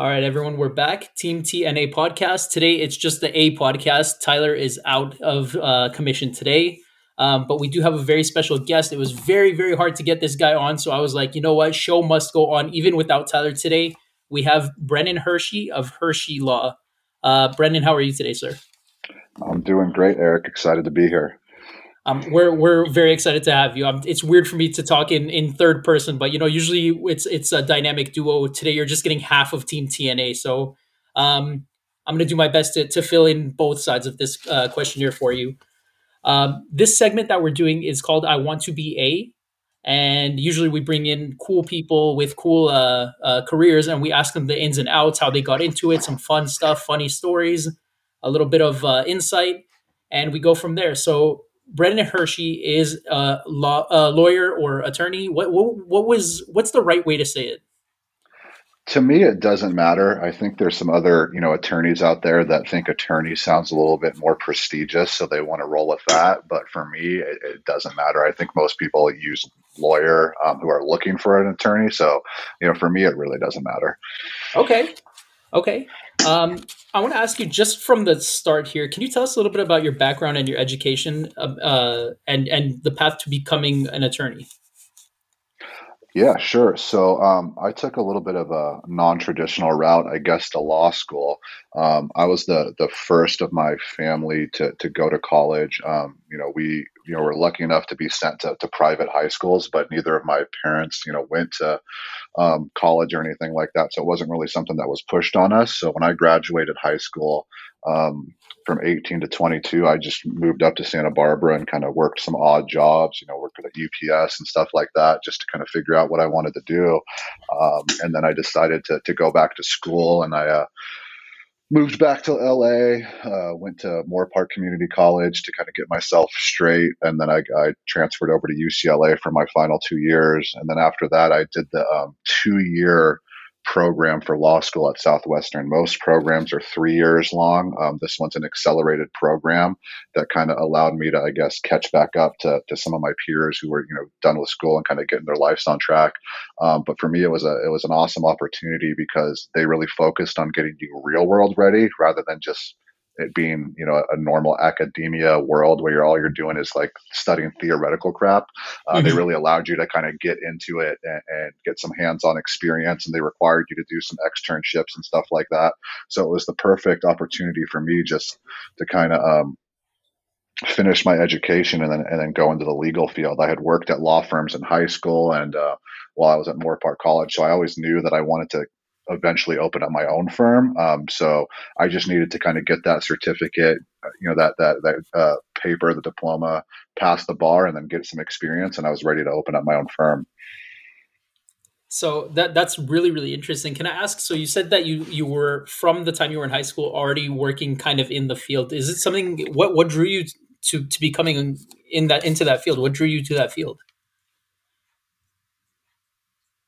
All right, everyone, we're back. Team TNA podcast. Today, it's just the A podcast. Tyler is out of uh, commission today, um, but we do have a very special guest. It was very, very hard to get this guy on, so I was like, you know what? Show must go on, even without Tyler today. We have Brennan Hershey of Hershey Law. Uh, Brennan, how are you today, sir? I'm doing great, Eric. Excited to be here. Um, we're we're very excited to have you. Um, it's weird for me to talk in, in third person, but you know, usually it's it's a dynamic duo. Today, you're just getting half of Team TNA, so um, I'm going to do my best to, to fill in both sides of this uh, questionnaire for you. Um, this segment that we're doing is called "I Want to Be A," and usually we bring in cool people with cool uh, uh, careers, and we ask them the ins and outs, how they got into it, some fun stuff, funny stories, a little bit of uh, insight, and we go from there. So Brendan Hershey is a, law, a lawyer or attorney. What, what, what was what's the right way to say it? To me, it doesn't matter. I think there's some other you know attorneys out there that think attorney sounds a little bit more prestigious, so they want to roll with that. But for me, it, it doesn't matter. I think most people use lawyer um, who are looking for an attorney. So you know, for me, it really doesn't matter. Okay, okay. Um, I want to ask you just from the start here. Can you tell us a little bit about your background and your education, uh, and and the path to becoming an attorney? Yeah, sure. So um, I took a little bit of a non-traditional route, I guess, to law school. Um, I was the the first of my family to to go to college. Um, you know, we you know we were lucky enough to be sent to, to private high schools, but neither of my parents, you know, went to um, college or anything like that. So it wasn't really something that was pushed on us. So when I graduated high school, um, from 18 to 22, I just moved up to Santa Barbara and kind of worked some odd jobs, you know, worked at UPS and stuff like that, just to kind of figure out what I wanted to do. Um, and then I decided to, to go back to school and I, uh, moved back to LA, uh, went to Moorpark Community College to kind of get myself straight. And then I, I, transferred over to UCLA for my final two years. And then after that, I did the um, two year program for law school at Southwestern. Most programs are three years long. Um, this one's an accelerated program that kind of allowed me to, I guess, catch back up to, to some of my peers who were, you know, done with school and kind of getting their lives on track. Um, but for me, it was a it was an awesome opportunity because they really focused on getting you real world ready rather than just it being you know a normal academia world where you're all you're doing is like studying theoretical crap uh, mm-hmm. they really allowed you to kind of get into it and, and, get some hands-on experience and they required you to do some externships and stuff like that so it was the perfect opportunity for me just to kind of um, finish my education and then and then go into the legal field. I had worked at law firms in high school and uh, while I was at Moorpark College, so I always knew that I wanted to eventually open up my own firm. Um, so I just needed to kind of get that certificate, you know, that that that uh, paper, the diploma, pass the bar, and then get some experience. And I was ready to open up my own firm. So that that's really really interesting. Can I ask? So you said that you you were from the time you were in high school already working kind of in the field. Is it something? What what drew you to to becoming in that into that field? What drew you to that field?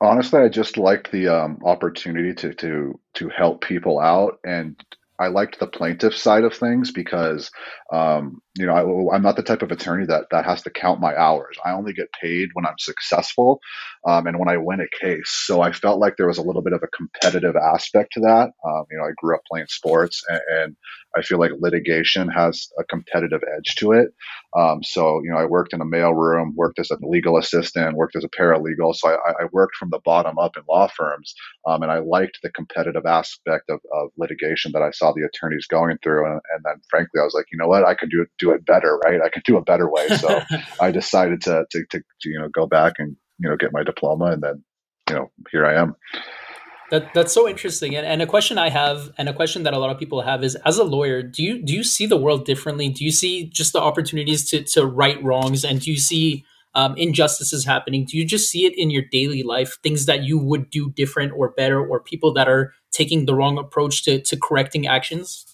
Honestly, I just liked the um, opportunity to to to help people out, and I liked the plaintiff side of things because, um, you know, I, am not the type of attorney that that has to count my hours. I only get paid when I'm successful, um, and when I win a case. So I felt like there was a little bit of a competitive aspect to that. Um, you know, I grew up playing sports, and, and, I feel like litigation has a competitive edge to it. Um, so you know, I worked in a mailroom worked as a legal assistant, worked as a paralegal. So I, I worked from the bottom up in law firms, um, and I liked the competitive aspect of, of, litigation that I saw the attorneys going through. And, and then, frankly, I was like, you know what, I could do it do it better, right? I could do a better way. So I decided to, to to you know go back and you know get my diploma and then you know here i am. That that's so interesting. And, and a question i have and a question that a lot of people have is as a lawyer do you do you see the world differently? Do you see just the opportunities to to right wrongs? And do you see um, injustices happening? Do you just see it in your daily life things that you would do different or better or people that are taking the wrong approach to to correcting actions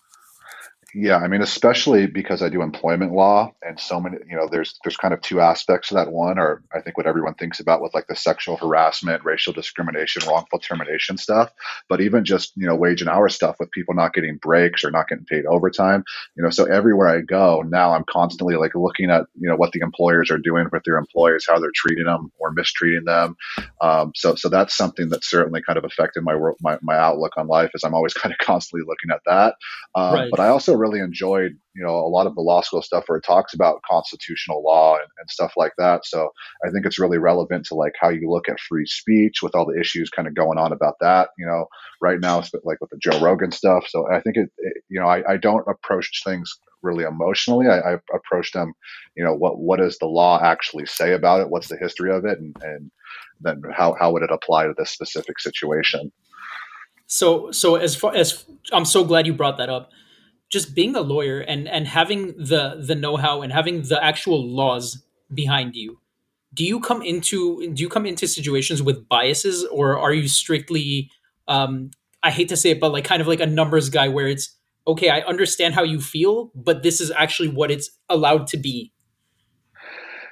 Yeah, I mean, especially because I do employment law, and so many, you know, there's there's kind of two aspects to that. One, or I think what everyone thinks about with like the sexual harassment, racial discrimination, wrongful termination stuff, but even just you know wage and hour stuff with people not getting breaks or not getting paid overtime. You know, so everywhere I go now, I'm constantly like looking at you know what the employers are doing with their employees, how they're treating them or mistreating them. Um, so so that's something that certainly kind of affected my world, my my outlook on life, is I'm always kind of constantly looking at that. Um, right. But I also really enjoyed, you know, a lot of the law school stuff where it talks about constitutional law and, and, stuff like that. So I think it's really relevant to like how you look at free speech with all the issues kind of going on about that, you know, right now, it's like with the Joe Rogan stuff. So I think it, it you know, I, I, don't approach things really emotionally. I, I, approach them, you know, what, what does the law actually say about it? What's the history of it? And, and then how, how would it apply to this specific situation? So, so as far as I'm so glad you brought that up just being a lawyer and and having the the know-how and having the actual laws behind you do you come into do you come into situations with biases or are you strictly um i hate to say it but like kind of like a numbers guy where it's okay i understand how you feel but this is actually what it's allowed to be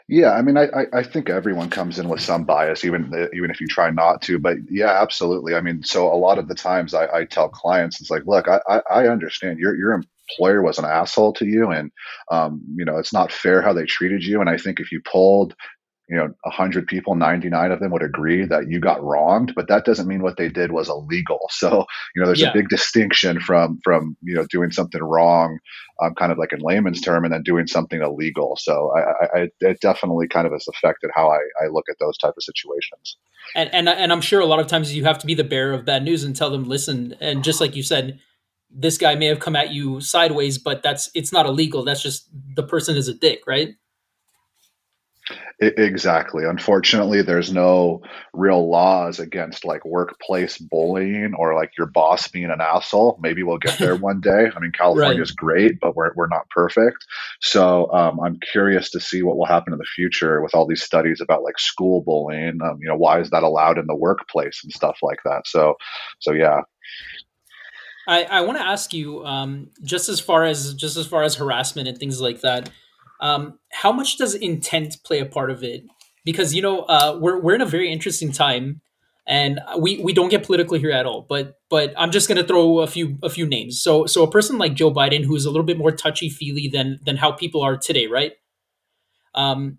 yeah, I mean, I, I think everyone comes in with some bias, even even if you try not to. But yeah, absolutely. I mean, so a lot of the times I, I tell clients, it's like, look, I, I understand your your employer was an asshole to you, and um, you know it's not fair how they treated you. And I think if you pulled you know, 100 people, 99 of them would agree that you got wronged, but that doesn't mean what they did was illegal. So, you know, there's yeah. a big distinction from, from, you know, doing something wrong, um, kind of like in layman's term, and then doing something illegal. So I, I, it definitely kind of has affected how I, I look at those type of situations. And, and, and I'm sure a lot of times you have to be the bearer of bad news and tell them, listen, and just like you said, this guy may have come at you sideways, but that's, it's not illegal. That's just the person is a dick, right? Exactly. Unfortunately, there's no real laws against like workplace bullying or like your boss being an asshole. Maybe we'll get there one day. I mean, California is right. great, but we're, we're not perfect. So um, I'm curious to see what will happen in the future with all these studies about like school bullying. Um, you know, why is that allowed in the workplace and stuff like that? So, so yeah. I, I want to ask you, um, just as far as just as far as harassment and things like that um, how much does intent play a part of it? Because you know uh, we're we're in a very interesting time, and we we don't get political here at all. But but I'm just gonna throw a few a few names. So so a person like Joe Biden, who's a little bit more touchy feely than than how people are today, right? Um,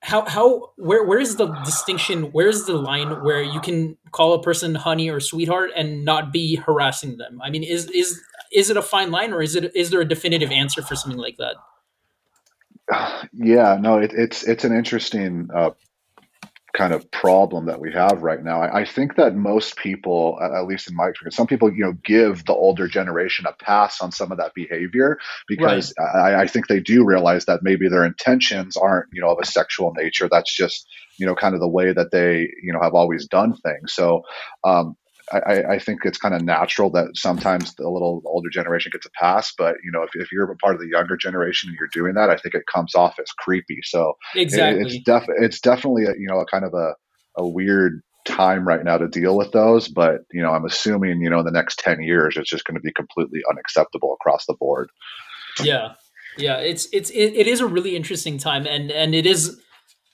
how how where where is the distinction? Where is the line where you can call a person honey or sweetheart and not be harassing them? I mean, is is is it a fine line, or is it is there a definitive answer for something like that? Yeah, no, it, it's it's an interesting uh, kind of problem that we have right now. I, I, think that most people, at least in my experience, some people, you know, give the older generation a pass on some of that behavior because right. I, I, think they do realize that maybe their intentions aren't, you know, of a sexual nature. That's just, you know, kind of the way that they, you know, have always done things. So, um, I, I, think it's kind of natural that sometimes the little older generation gets a pass, but you know, if, if you're a part of the younger generation and you're doing that, I think it comes off as creepy. So exactly, it, it's def it's definitely a, you know a kind of a, a weird time right now to deal with those. But you know, I'm assuming you know in the next ten years, it's just going to be completely unacceptable across the board. Yeah, yeah, it's it's it, it is a really interesting time, and and it is.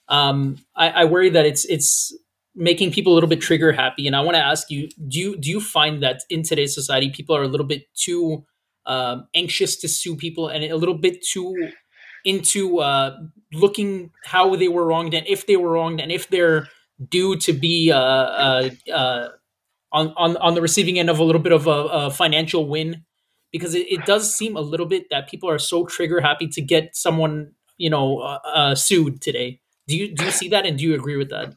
Um, I, I worry that it's it's making people a little bit trigger happy. And I want to ask you: do you do you find that in today's society, people are a little bit too um, anxious to sue people and a little bit too into uh, looking how they were wronged and if they were wronged and if they're due to be uh, uh, uh on, on on the receiving end of a little bit of a, a financial win? Because it, it, does seem a little bit that people are so trigger happy to get someone you know uh, uh, sued today. Do you do you see that and do you agree with that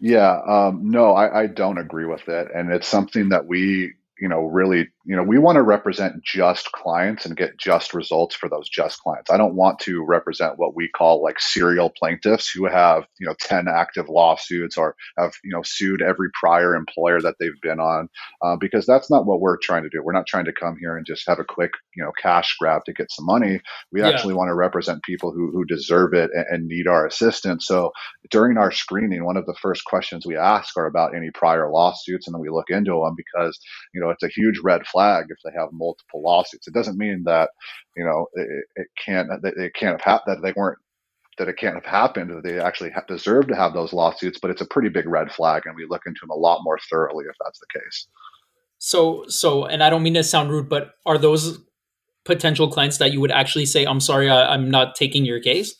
yeah, um, no, I, I don't agree with it, and it's something that we you know really you know we want to represent just clients and get just results for those just clients. I don't want to represent what we call like serial plaintiffs who have you know 10 active lawsuits or have you know sued every prior employer that they've been on uh, because that's not what we're trying to do. We're not trying to come here and just have a quick you know cash grab to get some money. We yeah. actually want to represent people who, who deserve it and, and need our assistance. So during our screening one of the first questions we ask are about any prior lawsuits and then we look into them because you know know, it's a huge red flag if they have multiple lawsuits. It doesn't mean that, you know, it, it can't, that it can't have happened that they weren't that it can't have happened, that they actually deserve to have those lawsuits, but it's a pretty big red flag, and we look into them a lot more thoroughly if that's the case. So, so, and I don't mean to sound rude, but are those potential clients that you would actually say, "I'm sorry, I, am not taking your case"?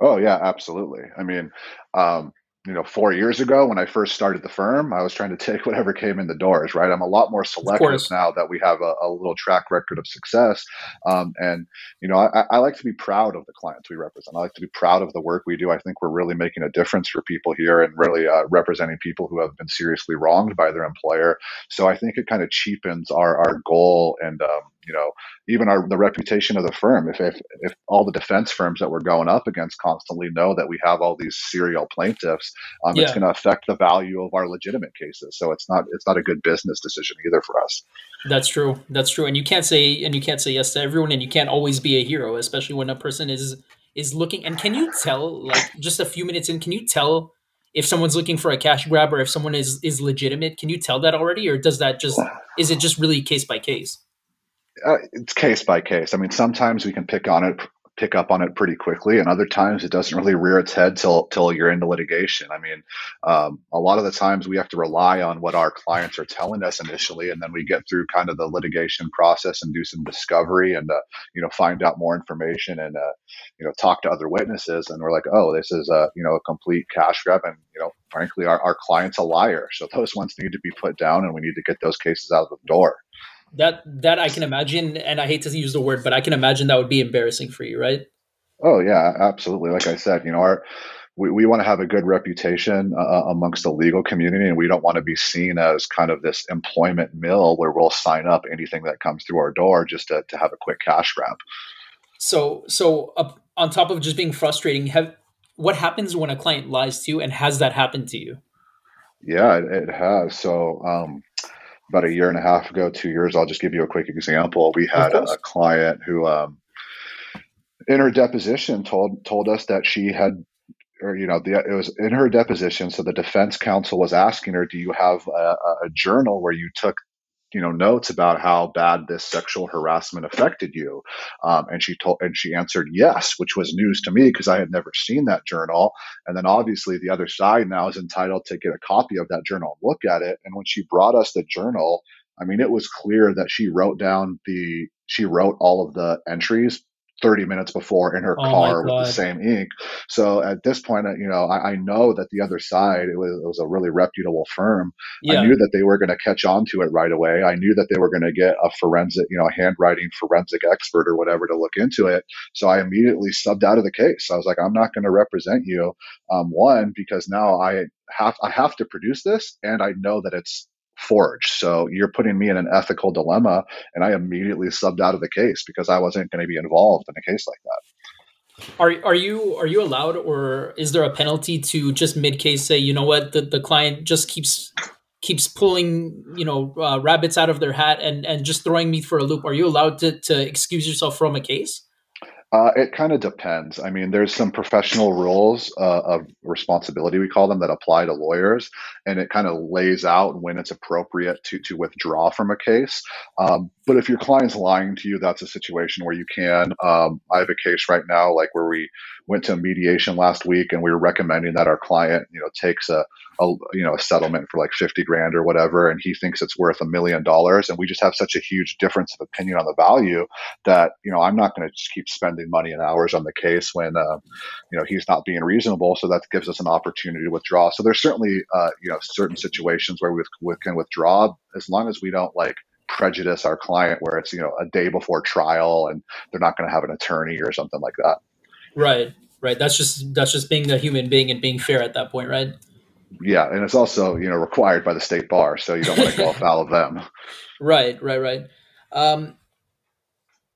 Oh yeah, absolutely. I mean, um, you know, four years ago when I first started the firm, I was trying to take whatever came in the doors, right? I'm a lot more selective now that we have a, a, little track record of success. Um, and, you know, I, I, like to be proud of the clients we represent. I like to be proud of the work we do. I think we're really making a difference for people here and really uh, representing people who have been seriously wronged by their employer. So I think it kind of cheapens our, our goal and, um, you know, even our the reputation of the firm. If, if if all the defense firms that we're going up against constantly know that we have all these serial plaintiffs, um, yeah. it's going to affect the value of our legitimate cases. So it's not it's not a good business decision either for us. That's true. That's true. And you can't say and you can't say yes to everyone, and you can't always be a hero, especially when a person is is looking. And can you tell, like, just a few minutes in, can you tell? if someone's looking for a cash grab or if someone is is legitimate can you tell that already or does that just is it just really case by case uh, it's case by case. I mean, sometimes we can pick on it, pick up on it pretty quickly, and other times it doesn't really rear its head till till you're into litigation. I mean, um, a lot of the times we have to rely on what our clients are telling us initially, and then we get through kind of the litigation process and do some discovery and uh, you know find out more information and uh, you know talk to other witnesses, and we're like, oh, this is a you know a complete cash grab, and you know frankly our, our client's a liar, so those ones need to be put down, and we need to get those cases out of the door that that I can imagine, and I hate to use the word, but I can imagine that would be embarrassing for you, right? Oh yeah, absolutely. Like I said, you know, our we, we want to have a good reputation uh, uh, amongst the legal community, and we don't want to be seen as kind of this employment mill where we'll sign up anything that comes through our door just to, to have a quick cash grab. So, so uh, on top of just being frustrating, have what happens when a client lies to you, and has that happened to you? Yeah, it, it has. So, um, about a year and a half ago, two years. I'll just give you a quick example. We had a, a, client who, um, in her deposition, told told us that she had, or you know, the, it was in her deposition. So the defense counsel was asking her, "Do you have a, a journal where you took you know notes about how bad this sexual harassment affected you. Um, and she told and she answered yes which was news to me because i had never seen that journal. And then obviously the other side now is entitled to get a copy of that journal and look at it. And when she brought us the journal i mean it was clear that she wrote down the she wrote all of the entries 30 minutes before in her oh car with the same ink. So at this point, you know, I, I know that the other side, it was, it was, a really reputable firm. Yeah. I knew that they were going to catch on to it right away. I knew that they were going to get a forensic, you know, a handwriting forensic expert or whatever to look into it. So I immediately subbed out of the case. I was like, I'm not going to represent you. Um, one, because now I have, I have to produce this and I know that it's forged. So you're putting me in an ethical dilemma. And I immediately subbed out of the case because I wasn't going to be involved in a case like that. Are, are you are you allowed or is there a penalty to just mid case say you know what the, the client just keeps keeps pulling you know uh, rabbits out of their hat and and just throwing me for a loop are you allowed to to excuse yourself from a case uh, it kind of depends. I mean, there's some professional rules uh, of responsibility, we call them, that apply to lawyers, and it kind of lays out when it's appropriate to to withdraw from a case. Um, but if your client's lying to you, that's a situation where you can. Um, I have a case right now, like where we went to mediation last week, and we were recommending that our client, you know, takes a, a you know a settlement for like fifty grand or whatever, and he thinks it's worth a million dollars, and we just have such a huge difference of opinion on the value that you know I'm not going to just keep spending money and hours on the case when uh, you know he's not being reasonable. So that gives us an opportunity to withdraw. So there's certainly uh, you know certain situations where we, we can withdraw as long as we don't like prejudice our client where it's you know a day before trial and they're not going to have an attorney or something like that Right, right. That's just that's just being a human being and being fair at that point, right? Yeah, and it's also you know required by the state bar, so you don't want to go afoul of them. Right, right, right. Um,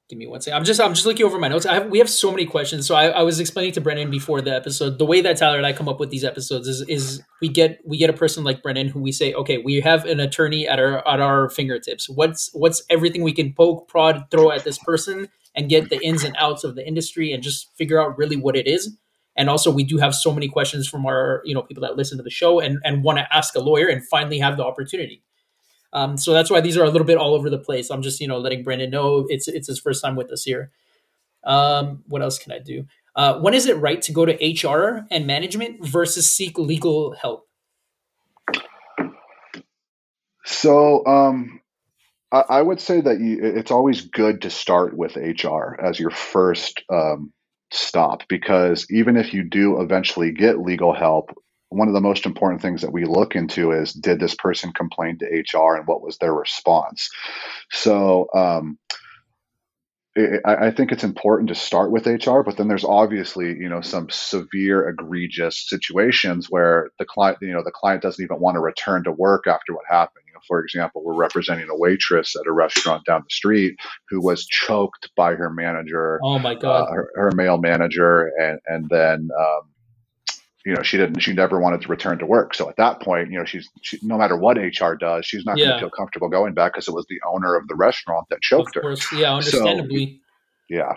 give me one second. I'm just I'm just looking over my notes. I have we have so many questions. So I, I was explaining to Brennan before the episode. The way that Tyler and I come up with these episodes is is we get we get a person like Brennan who we say, okay, we have an attorney at our at our fingertips. What's what's everything we can poke, prod, throw at this person and get the ins and outs of the industry and just figure out really what it is. And also, we do have so many questions from our you know people that listen to the show and and want to ask a lawyer and finally have the opportunity. Um, so that's why these are a little bit all over the place. I'm just you know letting Brandon know it's it's his first time with us here. Um, what else can I do? Uh, when is it right to go to HR and management versus seek legal help? So um, I, I, would say that you, it's always good to start with HR as your first um, stop because even if you do eventually get legal help, one of the most important things that we look into is did this person complain to HR and what was their response? So, um, I, think it's important to start with HR, but then there's obviously, you know, some severe, egregious situations where the client, you know, the client doesn't even want to return to work after what happened. You know, for example, we're representing a waitress at a restaurant down the street who was choked by her manager. Oh my god, uh, her, her, male manager, and and then um, you know she didn't she never wanted to return to work. So at that point you know she's she, no matter what hr does she's not yeah. going to feel comfortable going back because it was the owner of the restaurant that choked her. yeah understandably. so, yeah.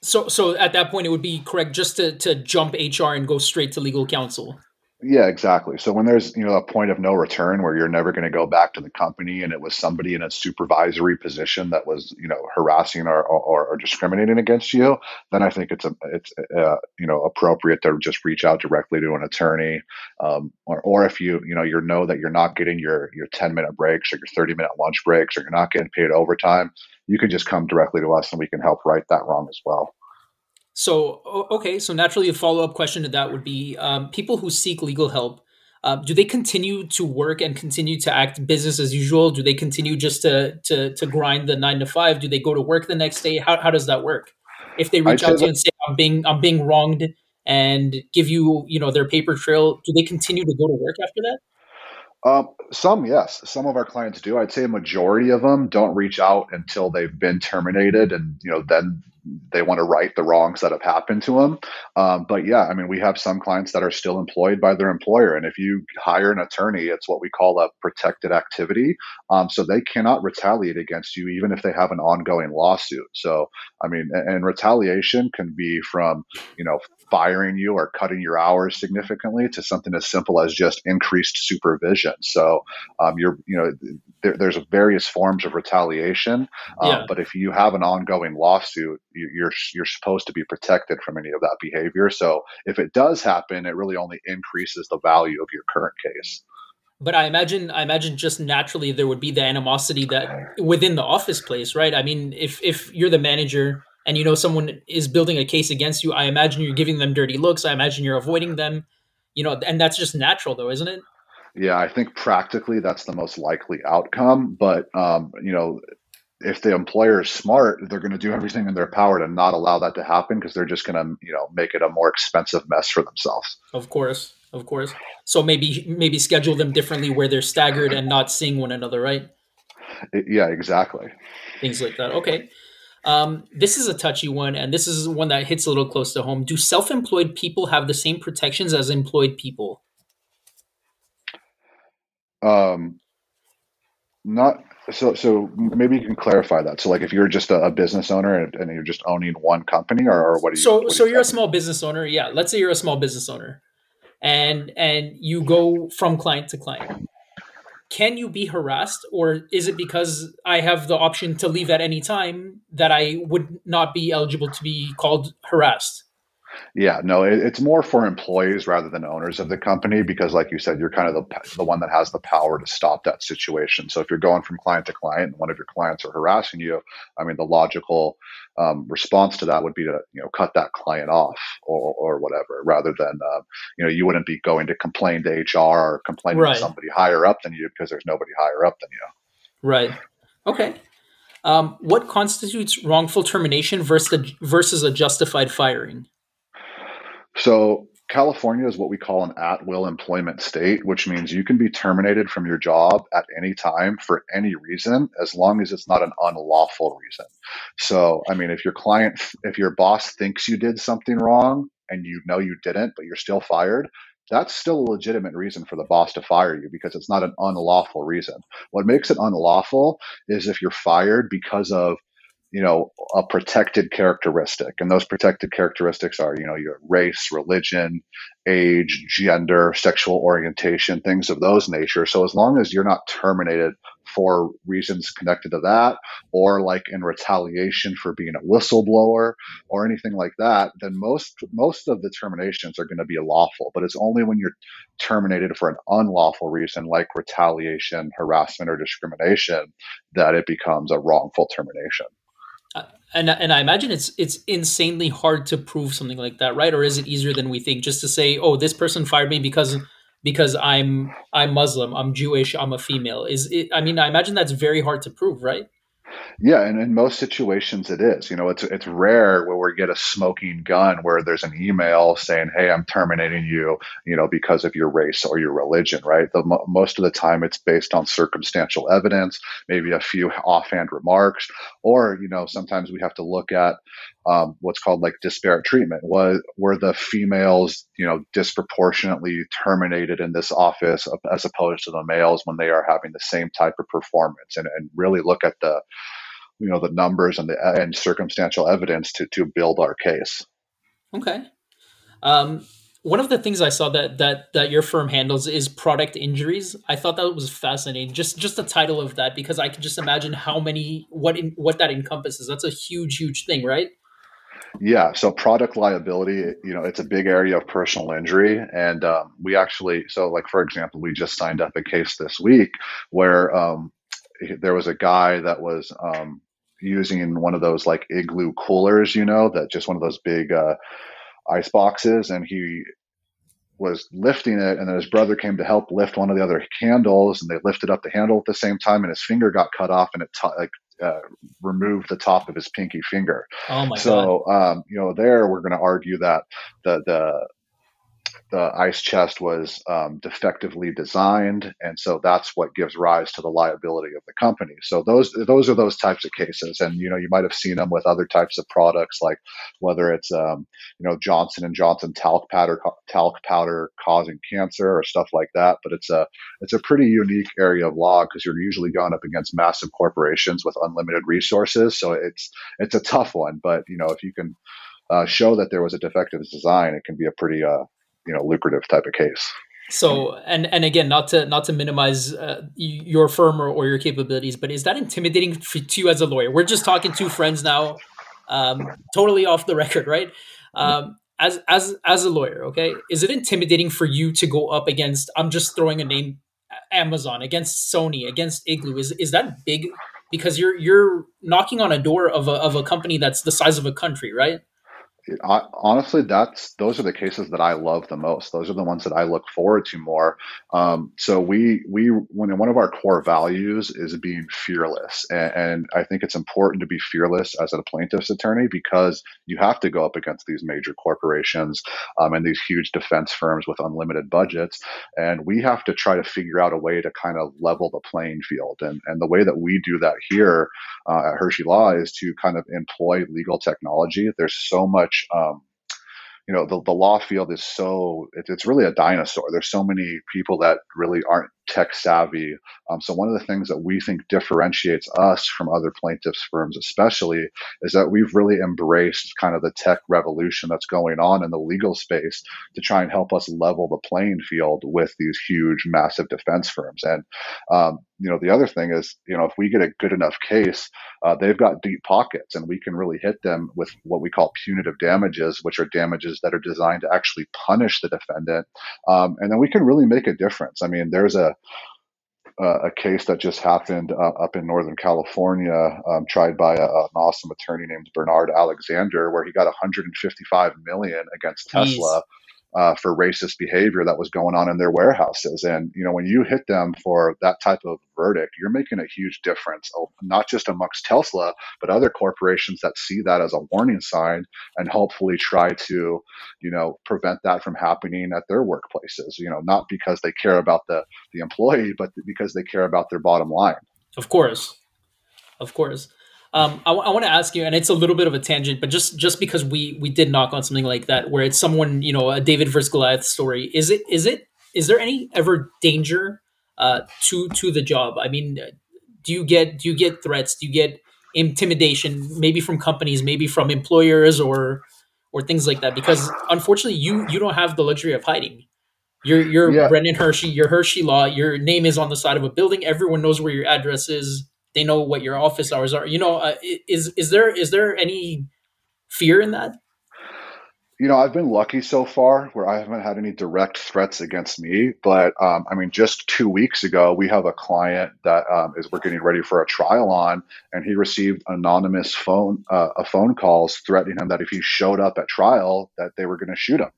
So so at that point it would be correct just to to jump hr and go straight to legal counsel yeah, exactly. So when there's you know a point of no return where you're never going to go back to the company, and it was somebody in a supervisory position that was you know harassing or, or, or discriminating against you, then I think it's a it's uh, you know appropriate to just reach out directly to an attorney, um, or or if you you know you know that you're not getting your your 10 minute breaks or your 30 minute lunch breaks or you're not getting paid overtime, you can just come directly to us and we can help right that wrong as well. So, okay, so naturally, a follow up question to that would be um, people who seek legal help. Uh, do they continue to work and continue to act business as usual? Do they continue just to to to grind the nine to five? Do they go to work the next day? How how does that work? If they reach out to you and say I'm being I'm being wronged and give you you know their paper trail, do they continue to go to work after that? Um, some, yes. Some of our clients do. I'd say a majority of them don't reach out until they've been terminated, and you know, then they want to right the wrongs that have happened to them. Um, but yeah, I mean, we have some clients that are still employed by their employer, and if you hire an attorney, it's what we call a protected activity. Um, so they cannot retaliate against you, even if they have an ongoing lawsuit. So, I mean, and, and retaliation can be from you know firing you or cutting your hours significantly to something as simple as just increased supervision. So um, you're, you know, there, there's various forms of retaliation, um, yeah. but if you have an ongoing lawsuit, you're you're supposed to be protected from any of that behavior. So if it does happen, it really only increases the value of your current case but I imagine I imagine just naturally there would be the animosity that within the office place, right? I mean, if if you're the manager and you know someone is building a case against you, I imagine you're giving them dirty looks. I imagine you're avoiding them. You know, and that's just natural, though, isn't it? Yeah, I think practically that's the most likely outcome. But um, you know, if the employer is smart, they're going to do everything in their power to not allow that to happen because they're just going to, you know, make it a more expensive mess for themselves. Of course, of course. So maybe maybe schedule them differently where they're staggered and not seeing one another, right? Yeah, exactly. Things like that. Okay. Um, this is a touchy one, and this is one that hits a little close to home. Do self employed people have the same protections as employed people? Um, not so. So maybe you can clarify that. So, like, if you're just a, a business owner and, and, you're just owning one company, or, or what do you? So, you so you're a small business owner. Yeah, let's say you're a small business owner, and and you go from client to client can you be harassed or is it because i have the option to leave at any time that i would not be eligible to be called harassed yeah, no, it, it's more for employees rather than owners of the company because, like you said, you're kind of the, the one that has the power to stop that situation. So if you're going from client to client and one of your clients are harassing you, I mean, the logical um, response to that would be to you know cut that client off or, or whatever, rather than uh, you know you wouldn't be going to complain to HR or complain right. to somebody higher up than you because there's nobody higher up than you. Right. Okay. Um, what constitutes wrongful termination versus versus a justified firing? So California is what we call an at will employment state, which means you can be terminated from your job at any time for any reason, as long as it's not an unlawful reason. So, I mean, if your client, if your boss thinks you did something wrong and you know you didn't, but you're still fired, that's still a legitimate reason for the boss to fire you because it's not an unlawful reason. What makes it unlawful is if you're fired because of you know, a protected characteristic. And those protected characteristics are, you know, your race, religion, age, gender, sexual orientation, things of those nature. So as long as you're not terminated for reasons connected to that, or like in retaliation for being a whistleblower or anything like that, then most most of the terminations are going to be lawful. But it's only when you're terminated for an unlawful reason, like retaliation, harassment, or discrimination, that it becomes a wrongful termination and and I imagine it's it's insanely hard to prove something like that, right? Or is it easier than we think just to say, "Oh, this person fired me because because I'm I'm Muslim, I'm Jewish, I'm a female." Is it I mean, I imagine that's very hard to prove, right? Yeah, and in most situations it is. You know, it's it's rare where we get a smoking gun where there's an email saying, "Hey, I'm terminating you," you know, because of your race or your religion, right? The most of the time it's based on circumstantial evidence, maybe a few offhand remarks, or you know, sometimes we have to look at um, what's called like disparate treatment. Was were the females, you know, disproportionately terminated in this office as opposed to the males when they are having the same type of performance, and, and really look at the you know the numbers and the and circumstantial evidence to to build our case. Okay. Um, one of the things I saw that that that your firm handles is product injuries. I thought that was fascinating. Just just the title of that because I can just imagine how many what in, what that encompasses. That's a huge huge thing, right? Yeah, so product liability, you know, it's a big area of personal injury, and um, we actually, so like for example, we just signed up a case this week where um, there was a guy that was um, using one of those like igloo coolers, you know, that just one of those big uh, ice boxes, and he was lifting it, and then his brother came to help lift one of the other candles, and they lifted up the handle at the same time, and his finger got cut off, and it t- like uh, removed the top of his pinky finger. Oh my so, God. Um, you know, there we're going to argue that the the the ice chest was um, defectively designed, and so that's what gives rise to the liability of the company. So those those are those types of cases, and you know you might have seen them with other types of products, like whether it's um, you know Johnson and Johnson talc powder talc powder causing cancer or stuff like that. But it's a it's a pretty unique area of law because you're usually going up against massive corporations with unlimited resources. So it's it's a tough one, but you know if you can uh, show that there was a defective design, it can be a pretty uh, you know lucrative type of case. So and and again not to not to minimize uh, your firm or, or, your capabilities but is that intimidating for, to you as a lawyer? We're just talking to friends now um, totally off the record right? Um, as as as a lawyer okay is it intimidating for you to go up against i'm just throwing a name amazon against sony against igloo? Is is that big? Because you're you're knocking on a door of a, of a company that's the size of a country right I, honestly, that's those are the cases that I love the most. Those are the ones that I look forward to more. Um, so we we when one of our core values is being fearless, and, and, I think it's important to be fearless as a plaintiff's attorney because you have to go up against these major corporations um, and these huge defense firms with unlimited budgets, and we have to try to figure out a way to kind of level the playing field. And and the way that we do that here uh, at Hershey Law is to kind of employ legal technology. There's so much um, you know the, the law field is so it, it's really a dinosaur. There's so many people that really aren't tech savvy. Um, so one of the things that we think differentiates us from other plaintiffs firms especially is that we've really embraced kind of the tech revolution that's going on in the legal space to try and help us level the playing field with these huge massive defense firms. And um, you know the other thing is you know if we get a good enough case uh, they've got deep pockets and we can really hit them with what we call punitive damages which are damages that are designed to actually punish the defendant, um, and then we can really make a difference. I mean, there's a a case that just happened uh, up in Northern California, um, tried by a, an awesome attorney named Bernard Alexander, where he got 155 million against Tesla uh, for racist behavior that was going on in their warehouses. And you know, when you hit them for that type of verdict, you're making a huge difference, oh, not just amongst Tesla, but other corporations that see that as a warning sign and hopefully try to, you know, prevent that from happening at their workplaces. You know, not because they care about the the employee, but because they care about their bottom line. Of course, of course. Um, I, I want to ask you, and it's a little bit of a tangent, but just just because we we did knock on something like that, where it's someone you know a David versus Goliath story, is it is it is there any ever danger uh, to to the job? I mean, do you get do you get threats? Do you get intimidation, maybe from companies, maybe from employers or or things like that. Because unfortunately, you you don't have the luxury of hiding. You're you're yeah. Brendan Hershey. You're Hershey Law. Your name is on the side of a building. Everyone knows where your address is. They know what your office hours are. You know, uh, is is there is there any fear in that? you know, I've been lucky so far where I haven't had any direct threats against me. But um, I mean, just two weeks ago, we have a client that um, is we're getting ready for a trial on, and he received anonymous phone uh, a phone calls threatening him that if he showed up at trial, that they were going to shoot him.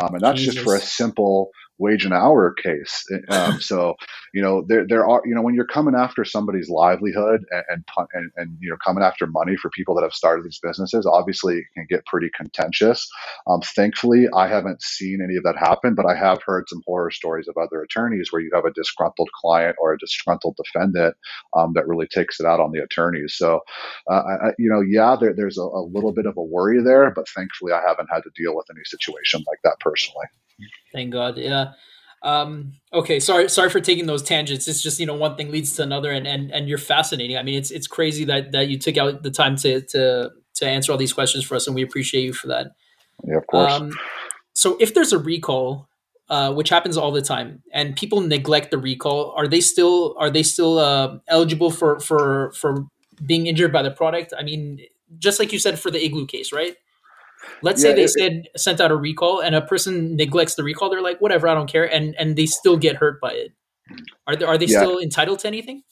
Um, and that's Jesus. just for a simple wage and hour case. Um, so, you know, there, there are, you know, when you're coming after somebody's livelihood and, and, and, and, you know, coming after money for people that have started these businesses, obviously it can get pretty contentious. Um, thankfully, I haven't seen any of that happen, but I have heard some horror stories of other attorneys where you have a disgruntled client or a disgruntled defendant um, that really takes it out on the attorneys. So, uh, I, you know, yeah, there, there's a, a little bit of a worry there, but thankfully I haven't had to deal with any situation like that personally. Thank God. Yeah. Um, okay. Sorry. Sorry for taking those tangents. It's just you know one thing leads to another, and and and you're fascinating. I mean, it's it's crazy that that you took out the time to to to answer all these questions for us, and we appreciate you for that. Yeah, of course. Um, so if there's a recall, uh, which happens all the time, and people neglect the recall, are they still are they still uh, eligible for for for being injured by the product? I mean, just like you said for the igloo case, right? Let's yeah, say they it, said sent out a recall and a person neglects the recall. They're like, whatever, I don't care, and and they still get hurt by it. Are they are they yeah. still entitled to anything?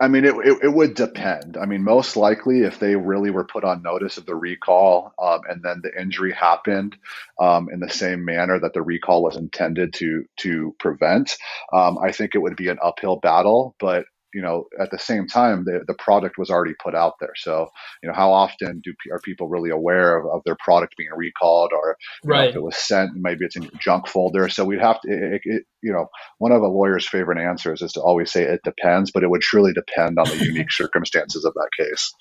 I mean, it, it, it, would depend. I mean, most likely, if they really were put on notice of the recall um, and then the injury happened um, in the same manner that the recall was intended to to prevent, um, I think it would be an uphill battle. But you know, at the same time, the, the product was already put out there. So, you know, how often do are people really aware of, of their product being recalled, or right. know, if it was sent, maybe it's in your junk folder. So we'd have to, it, it, you know, one of a lawyer's favorite answers is to always say it depends, but it would truly depend on the unique circumstances of that case.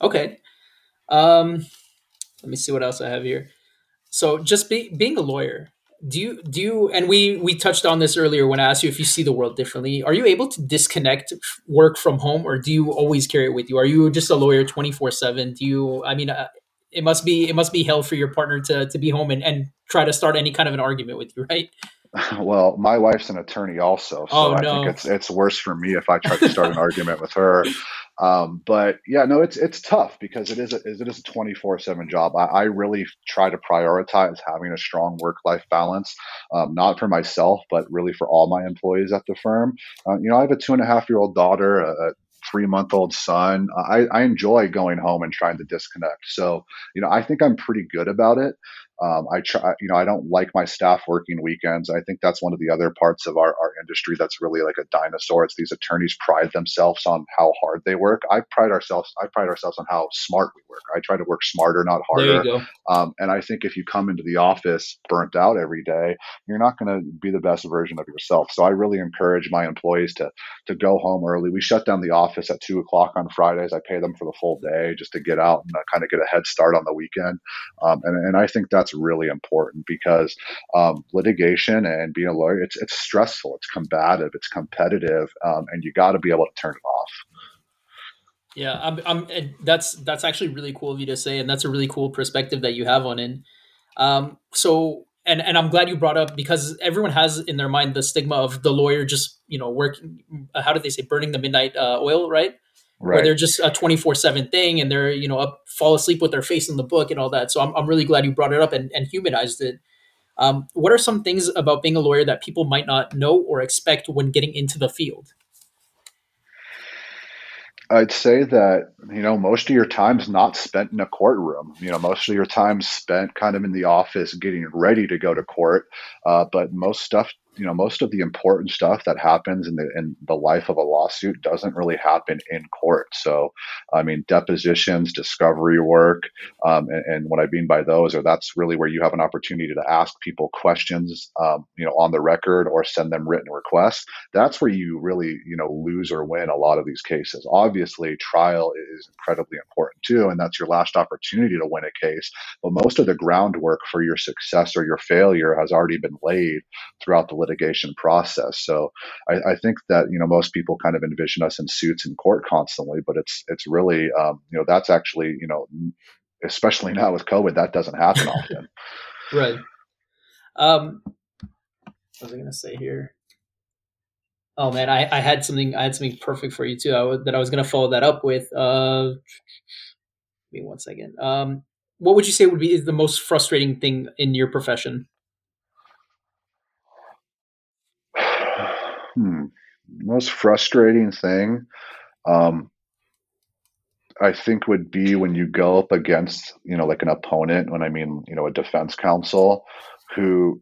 Okay. Um, let me see what else I have here. So, just be, being a lawyer, do you do you and we we touched on this earlier when i asked you if you see the world differently. Are you able to disconnect work from home or do you always carry it with you? Are you just a lawyer 24 7 do you i mean uh, it must be it must be hell for your partner to to be home and, and try to start any kind of an argument with you right well my wife's an attorney also so oh, no. i think it's it's worse for me if i try to start an argument with her um, but yeah, no, it's it's tough because it is a, it is a twenty four seven job. I, I, really try to prioritize having a strong work life balance, um, not for myself, but really for all my employees at the firm. Uh, you know, I have a two and a half year old daughter, a, three month old son. I, I enjoy going home and trying to disconnect. So, you know, I think I'm pretty good about it. Um, I try, you know, I don't like my staff working weekends. I think that's one of the other parts of our, our industry that's really like a dinosaur. It's these attorneys pride themselves on how hard they work. I pride ourselves, I pride ourselves on how smart we work. I try to work smarter, not harder. Um, and I think if you come into the office burnt out every day, you're not going to be the best version of yourself. So I really encourage my employees to to go home early. We shut down the office at two o'clock on Fridays. I pay them for the full day just to get out and uh, kind of get a head start on the weekend. Um, and, and I think that's really important because um, litigation and being a lawyer, it's it's stressful, it's combative, it's competitive, um, and you got to be able to turn it off. Yeah, I'm, I'm, that's that's actually really cool of you to say, and that's a really cool perspective that you have on it. Um, so, and and I'm glad you brought up because everyone has in their mind the stigma of the lawyer just you know working. How do they say burning the midnight uh, oil, right? Right. Where they're just a 24 seven thing and they're, you know, up, fall asleep with their face in the book and all that. So I'm, I'm really glad you brought it up and, and humanized it. Um, what are some things about being a lawyer that people might not know or expect when getting into the field? I'd say that you know most of your time's not spent in a courtroom. You know, most of your time's spent kind of in the office getting ready to go to court. Uh, but most stuff you know most of the important stuff that happens in the in the life of a lawsuit doesn't really happen in court so i mean depositions discovery work um, and, and, what i mean by those are that's really where you have an opportunity to ask people questions um, you know on the record or send them written requests that's where you really you know lose or win a lot of these cases obviously trial is incredibly important too, and that's your last opportunity to win a case. But most of the groundwork for your success or your failure has already been laid throughout the litigation process. So I, I think that you know most people kind of envision us in suits in court constantly, but it's it's really um, you know that's actually you know especially now with COVID that doesn't happen often. right. Um, what was I going to say here? Oh man, I, I had something I had something perfect for you too. I that I was going to follow that up with. Uh, give me one second. Um, what would you say would be is the most frustrating thing in your profession? Hmm. Most frustrating thing, um, I think, would be when you go up against, you know, like an opponent. When I mean, you know, a defense counsel who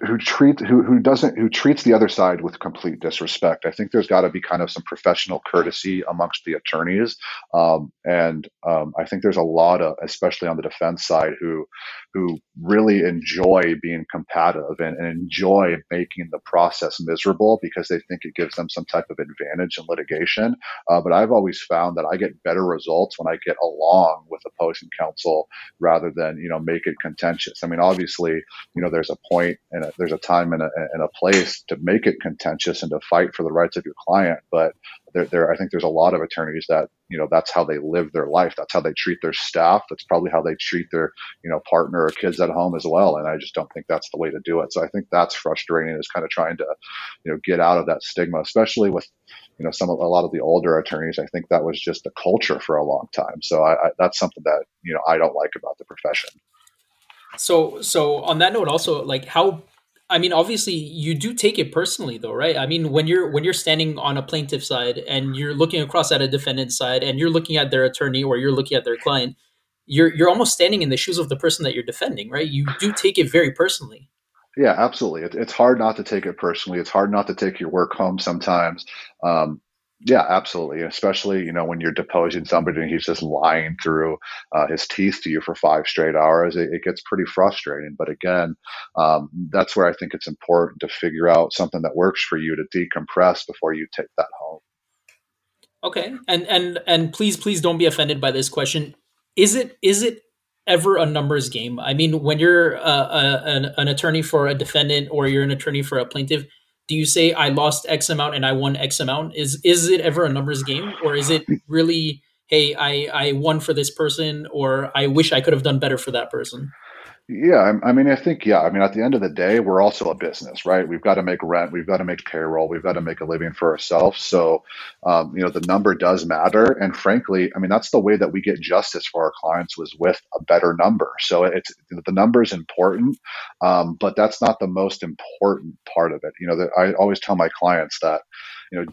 who treat who who doesn't who treats the other side with complete disrespect. I think there's got to be kind of some professional courtesy amongst the attorneys, um, and um, I think there's a lot of, especially on the defense side, who who really enjoy being combative and, and enjoy making the process miserable because they think it gives them some type of advantage in litigation. Uh, but I've always found that I get better results when I get along with opposing counsel rather than you know make it contentious. I mean, obviously, you know, there's a point and a, there's a time and a, and a place to make it contentious and to fight for the rights of your client, but there, there, I think there's a lot of attorneys that you know that's how they live their life. That's how they treat their staff. That's probably how they treat their you know partner or kids at home as well. And I just don't think that's the way to do it. So I think that's frustrating. Is kind of trying to you know get out of that stigma, especially with you know some of a lot of the older attorneys. I think that was just the culture for a long time. So I, I, that's something that you know I don't like about the profession. So so on that note, also like how I mean, obviously, you do take it personally, though, right? I mean, when you're when you're standing on a plaintiff side and you're looking across at a defendant side and you're looking at their attorney or you're looking at their client, you're you're almost standing in the shoes of the person that you're defending, right? You do take it very personally. Yeah, absolutely. It, it's hard not to take it personally. It's hard not to take your work home sometimes. Um, yeah, absolutely. Especially, you know, when you're deposing somebody and he's just lying through uh, his teeth to you for five straight hours, it, it gets pretty frustrating. But again, um, that's where I think it's important to figure out something that works for you to decompress before you take that home. Okay, and and and please, please don't be offended by this question. Is it is it ever a numbers game? I mean, when you're uh, a, an, an attorney for a defendant or you're an attorney for a plaintiff do you say I lost X amount and I won X amount? Is is it ever a numbers game, or is it really, hey, I I won for this person, or I wish I could have done better for that person? Yeah, I mean, I think, yeah, I mean, at the end of the day, we're also a business, right? We've got to make rent, we've got to make payroll, we've got to make a living for ourselves. So, um, you know, the number does matter. And frankly, I mean, that's the way that we get justice for our clients was with a better number. So it's the number is important, um, but that's not the most important part of it. You know, I always tell my clients that you know,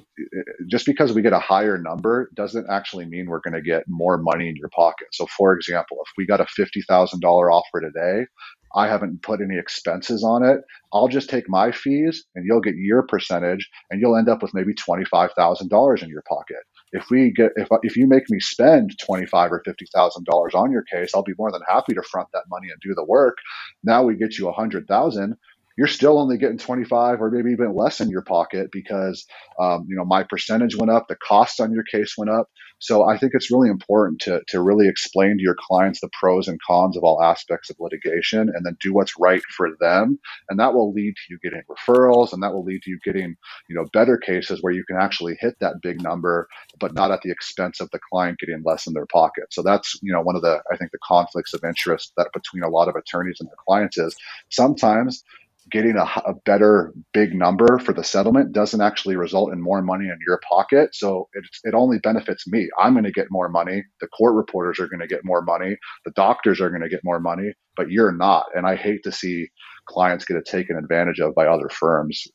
just because we get a higher number doesn't actually mean we're going to get more money in your pocket. So, for example, if we got a $50,000 offer today, I haven't put any expenses on it. I'll just take my fees and you'll get your percentage and you'll end up with maybe $25,000 in your pocket. If we get if if you make me spend twenty five or fifty thousand dollars on your case, I'll be more than happy to front that money and do the work. Now we get you a hundred thousand you're still only getting 25 or maybe even less in your pocket because um, you know my percentage went up the costs on your case went up. So i think it's really important to, to really explain to your clients the pros and cons of all aspects of litigation and then do what's right for them. And that will lead to you getting referrals and that will lead to you getting you know better cases where you can actually hit that big number but not at the expense of the client getting less in their pocket. So that's you know one of the i think the conflicts of interest that between a lot of attorneys and their clients is sometimes getting a, a, better big number for the settlement doesn't actually result in more money in your pocket. So it, it only benefits me. I'm going to get more money. The court reporters are going to get more money. The doctors are going to get more money, but you're not. And I hate to see clients get taken advantage of by other firms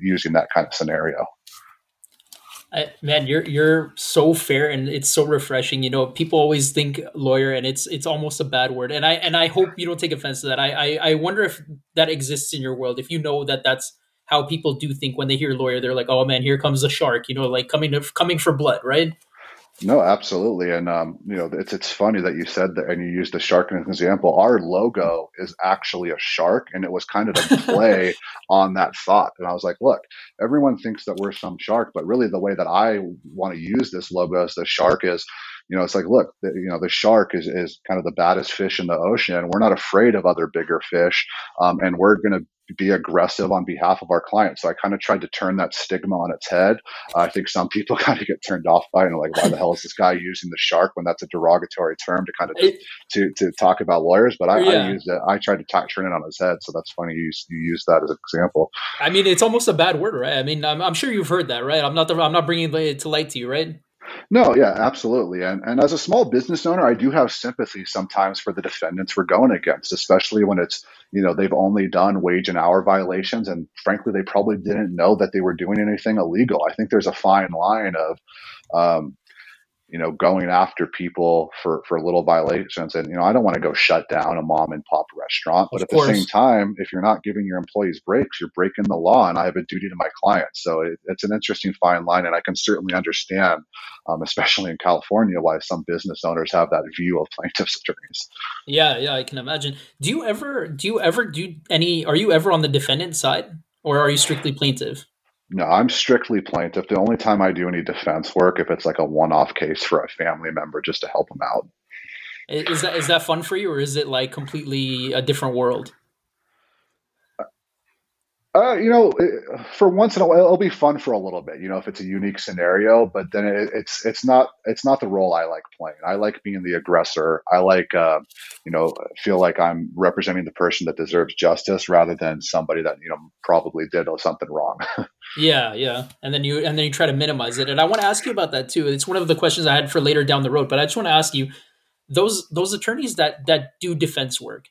using that kind of scenario. I, man, you're you're so fair and it's so refreshing. You know, people always think lawyer and it's it's almost a bad word. And I and I hope you don't take offense to that. I I, I wonder if that exists in your world. If you know that that's how people do think when they hear lawyer, they're like, oh man, here comes a shark. You know, like coming to, coming for blood, right? No, absolutely, and um, you know it's it's funny that you said that, and you used the shark as an example. Our logo is actually a shark, and it was kind of a play on that thought. And I was like, look, everyone thinks that we're some shark, but really the way that I want to use this logo as the shark is, you know, it's like, look, the, you know, the shark is, is kind of the baddest fish in the ocean. We're not afraid of other bigger fish. Um, and we're going to be aggressive on behalf of our clients. So I kind of tried to turn that stigma on its head. Uh, I think some people kind of get turned off by it and like, why the hell is this guy using the shark when that's a derogatory term to kind of it, to, to talk about lawyers? But I, yeah. I used it. I tried to t- turn it on his head. So that's funny. You, you use that as an example. I mean, it's almost a bad word, right? I mean, I'm, I'm sure you've heard that, right? I'm not the, I'm not bringing it to light to you, right? No, yeah, absolutely. And and as a small business owner, I do have sympathy sometimes for the defendants we're going against, especially when it's, you know, they've only done wage and hour violations and frankly they probably didn't know that they were doing anything illegal. I think there's a fine line of um, you know, going after people for, for little violations. And, you know, I don't want to go shut down a mom and pop restaurant, but of at course. the same time, if you're not giving your employees breaks, you're breaking the law and I have a duty to my clients. So it, it's an interesting fine line. And I can certainly understand, um, especially in California, why some business owners have that view of plaintiff's attorneys. Yeah. Yeah. I can imagine. Do you ever, do you ever do any, are you ever on the defendant side or are you strictly plaintiff? No, I'm strictly plaintiff. The only time I do any defense work if it's like a one-off case for a family member just to help them out. Is that is that fun for you, or is it like completely a different world? Uh, you know, for once in a while, it'll be fun for a little bit. You know, if it's a unique scenario, but then it, it's it's not it's not the role I like playing. I like being the aggressor. I like, uh, you know, feel like I'm representing the person that deserves justice rather than somebody that you know probably did something wrong. yeah, yeah, and then you and then you try to minimize it. And I want to ask you about that too. It's one of the questions I had for later down the road. But I just want to ask you those those attorneys that that do defense work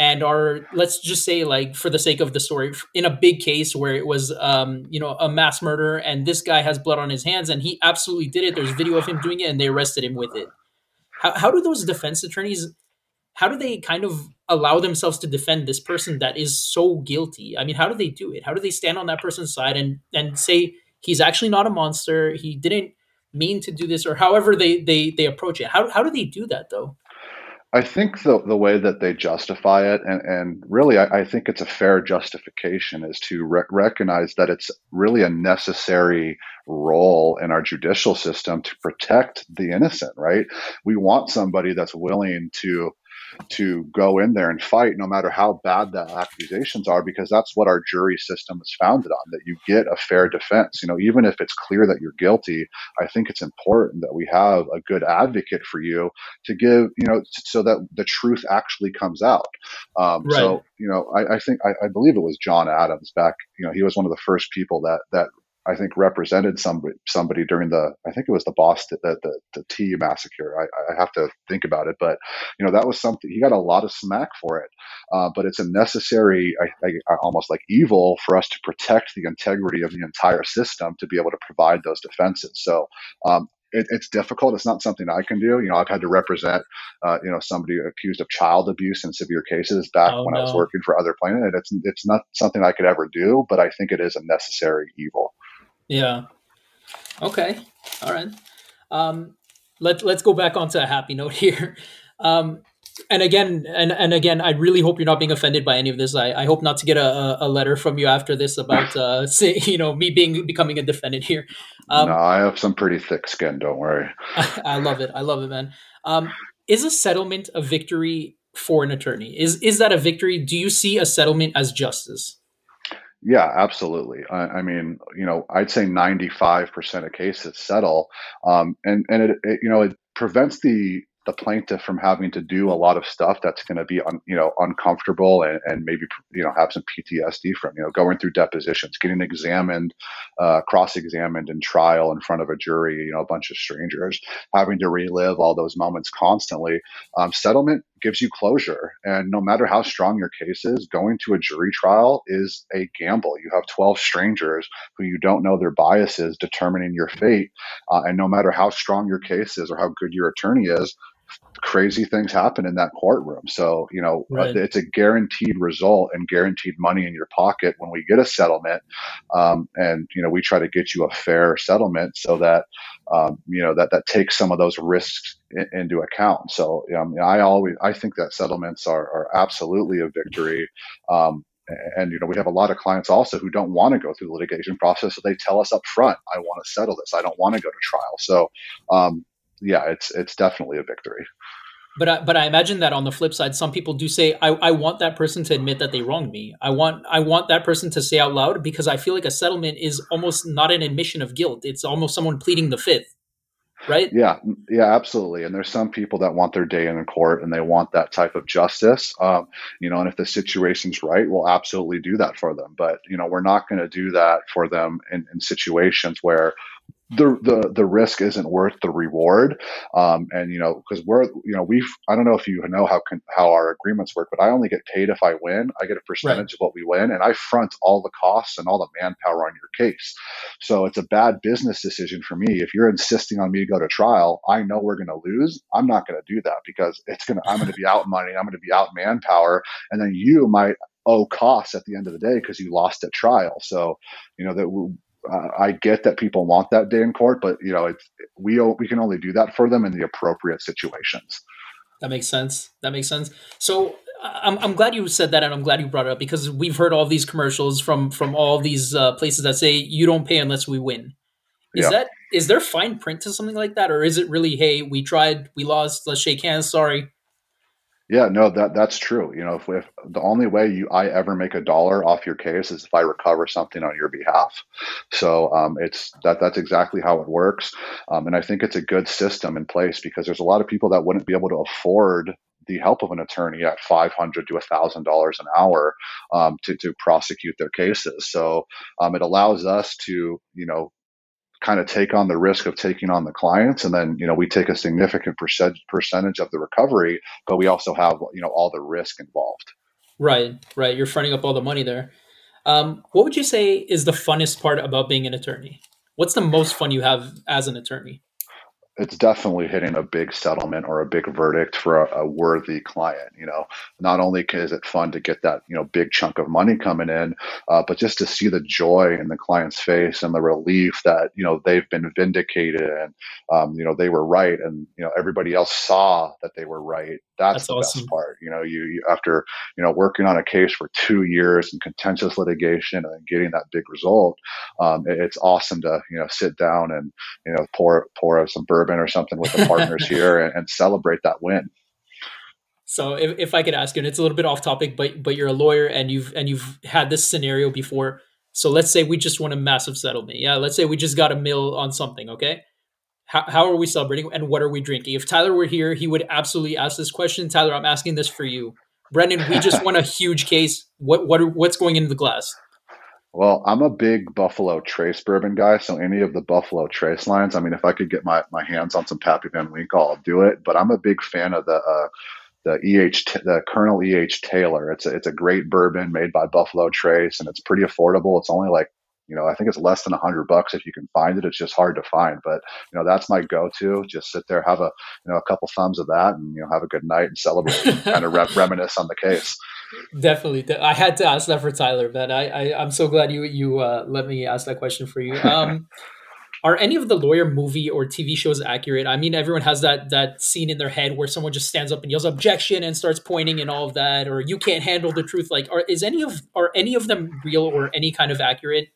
and are let's just say like for the sake of the story in a big case where it was um, you know a mass murder and this guy has blood on his hands and he absolutely did it there's video of him doing it and they arrested him with it. How, how do those defense attorneys how do they kind of allow themselves to defend this person that is so guilty? I mean how do they do it? How do they stand on that person's side and and say he's actually not a monster he didn't mean to do this or however they they they approach it? How, how do they do that though I think the the way that they justify it, and, and really, I, I think it's a fair justification, is to re- recognize that it's really a necessary role in our judicial system to protect the innocent. Right? We want somebody that's willing to to go in there and fight no matter how bad the accusations are because that's what our jury system is founded on that you get a fair defense you know even if it's clear that you're guilty i think it's important that we have a good advocate for you to give you know so that the truth actually comes out um, right. so you know i, I think I, I believe it was john adams back you know he was one of the first people that that I think represented somebody somebody during the I think it was the Boston the the, the T massacre. I, I, have to think about it, but you know that was something he got a lot of smack for it. Uh, but it's a necessary, I, I, almost like evil for us to protect the integrity of the entire system to be able to provide those defenses. So um, it, it's difficult. It's not something I can do. You know, I've had to represent, uh, you know, somebody accused of child abuse in severe cases back oh, when no. I was working for other plaintiffs. It's it's not something I could ever do, but I think it is a necessary evil. Yeah. Okay. All right. Um, let let's go back onto a happy note here. Um, and again, and, and again, I really hope you're not being offended by any of this. I, I hope not to get a, a letter from you after this about, uh, say, you know, me being becoming a defendant here. Um, no, I have some pretty thick skin. Don't worry. I, I love it. I love it, man. Um, is a settlement a victory for an attorney? Is is that a victory? Do you see a settlement as justice? Yeah, absolutely. I, I, mean, you know, I'd say 95% of cases settle. Um, and, and it, it, you know, it prevents the the plaintiff from having to do a lot of stuff that's going to be un, you know uncomfortable and, and maybe you know have some PTSD from you know going through depositions, getting examined, uh, cross-examined in trial in front of a jury, you know a bunch of strangers, having to relive all those moments constantly. Um, settlement gives you closure, and no matter how strong your case is, going to a jury trial is a gamble. You have 12 strangers who you don't know their biases determining your fate, uh, and no matter how strong your case is or how good your attorney is crazy things happen in that courtroom. So, you know, uh, right. it's a guaranteed result and guaranteed money in your pocket when we get a settlement. Um, and, you know, we try to get you a fair settlement so that, um, you know, that, that takes some of those risks into account. So, um, I always, I think that settlements are, are absolutely a victory. Um, and you know we have a lot of clients also who don't want to go through the litigation process so they tell us up front i want to settle this i don't want to go to trial so um, yeah, it's it's definitely a victory. But I, but I imagine that on the flip side, some people do say, I, I want that person to admit that they wronged me. I want I want that person to say out loud because I feel like a settlement is almost not an admission of guilt. It's almost someone pleading the fifth right? Yeah, yeah, absolutely. And there's some people that want their day in court and they want that type of justice. Um, you know, and if the situation's right, we'll absolutely do that for them. But you know, we're not going to do that for them in, in situations where the the the risk isn't worth the reward. Um, and you know, because we're you know we've I don't know if you know how can, how our agreements work, but I only get paid if I win. I get a percentage right. of what we win, and I front all the costs and all the manpower on your case. So it's a bad business decision for me if you're insisting on me to go to trial. I know we're going to lose. I'm not going to do that because it's gonna I'm going to be out money. I'm going to be out manpower, and then you might owe costs at the end of the day because you lost at trial. So, you know, that uh, I get that people want that day in court, but you know, it's, we we can only do that for them in the appropriate situations. That makes sense. That makes sense. So I'm I'm glad you said that, and I'm glad you brought it up because we've heard all these commercials from from all these uh, places that say you don't pay unless we win. Is yeah. that is there fine print to something like that, or is it really hey we tried we lost let's shake hands sorry yeah, no, that that's true. You know, if, if the only way you I ever make a dollar off your case is if I recover something on your behalf. So um, it's that that's exactly how it works, um, and I think it's a good system in place because there's a lot of people that wouldn't be able to afford the help of an attorney at five hundred to thousand dollars an hour um, to to prosecute their cases. So um, it allows us to you know kind of take on the risk of taking on the clients. And then you know we take a significant percent percentage of the recovery but we also have you know all the risk involved. Right right. You're fronting up all the money there. Um, what would you say is the funnest part about being an attorney? What's the most fun you have as an attorney it's definitely hitting a big settlement or a big verdict for a, a, worthy client. You know, not only is it fun to get that you know big chunk of money coming in, uh, but just to see the joy in the client's face and the relief that you know they've been vindicated and um, you know they were right and you know everybody else saw that they were right. That's, That's the awesome. best part. You know, you, you after you know working on a case for two years and contentious litigation and getting that big result, um, it, it's awesome to you know sit down and you know pour pour some bourbon or something with the partners here and, and, celebrate that win. So if, if I could ask you, and it's a little bit off topic, but but you're a lawyer and you've and you've had this scenario before. So let's say we just won a massive settlement. Yeah, let's say we just got a mill on something. Okay, how, how are we celebrating and what are we drinking? If Tyler were here, he would absolutely ask this question. Tyler, I'm asking this for you. Brendan, we just won a huge case. What what are, what's going into the glass? Well, I'm a big Buffalo Trace bourbon guy, so any of the Buffalo Trace lines. I mean, if I could get my, my hands on some Pappy Van Winkle, I'll do it. But I'm a big fan of the uh, the EH the Colonel EH Taylor. It's a, it's a great bourbon made by Buffalo Trace, and it's pretty affordable. It's only like you know, I think it's less than a hundred bucks if you can find it. It's just hard to find, but you know, that's my go-to. Just sit there, have a you know a couple thumbs of that, and you know, have a good night and celebrate, and kind of re- reminisce on the case. Definitely, I had to ask that for Tyler, but I, I am so glad you you uh, let me ask that question for you. Um, are any of the lawyer movie or TV shows accurate? I mean, everyone has that that scene in their head where someone just stands up and yells objection and starts pointing and all of that, or you can't handle the truth. Like, are is any of are any of them real or any kind of accurate?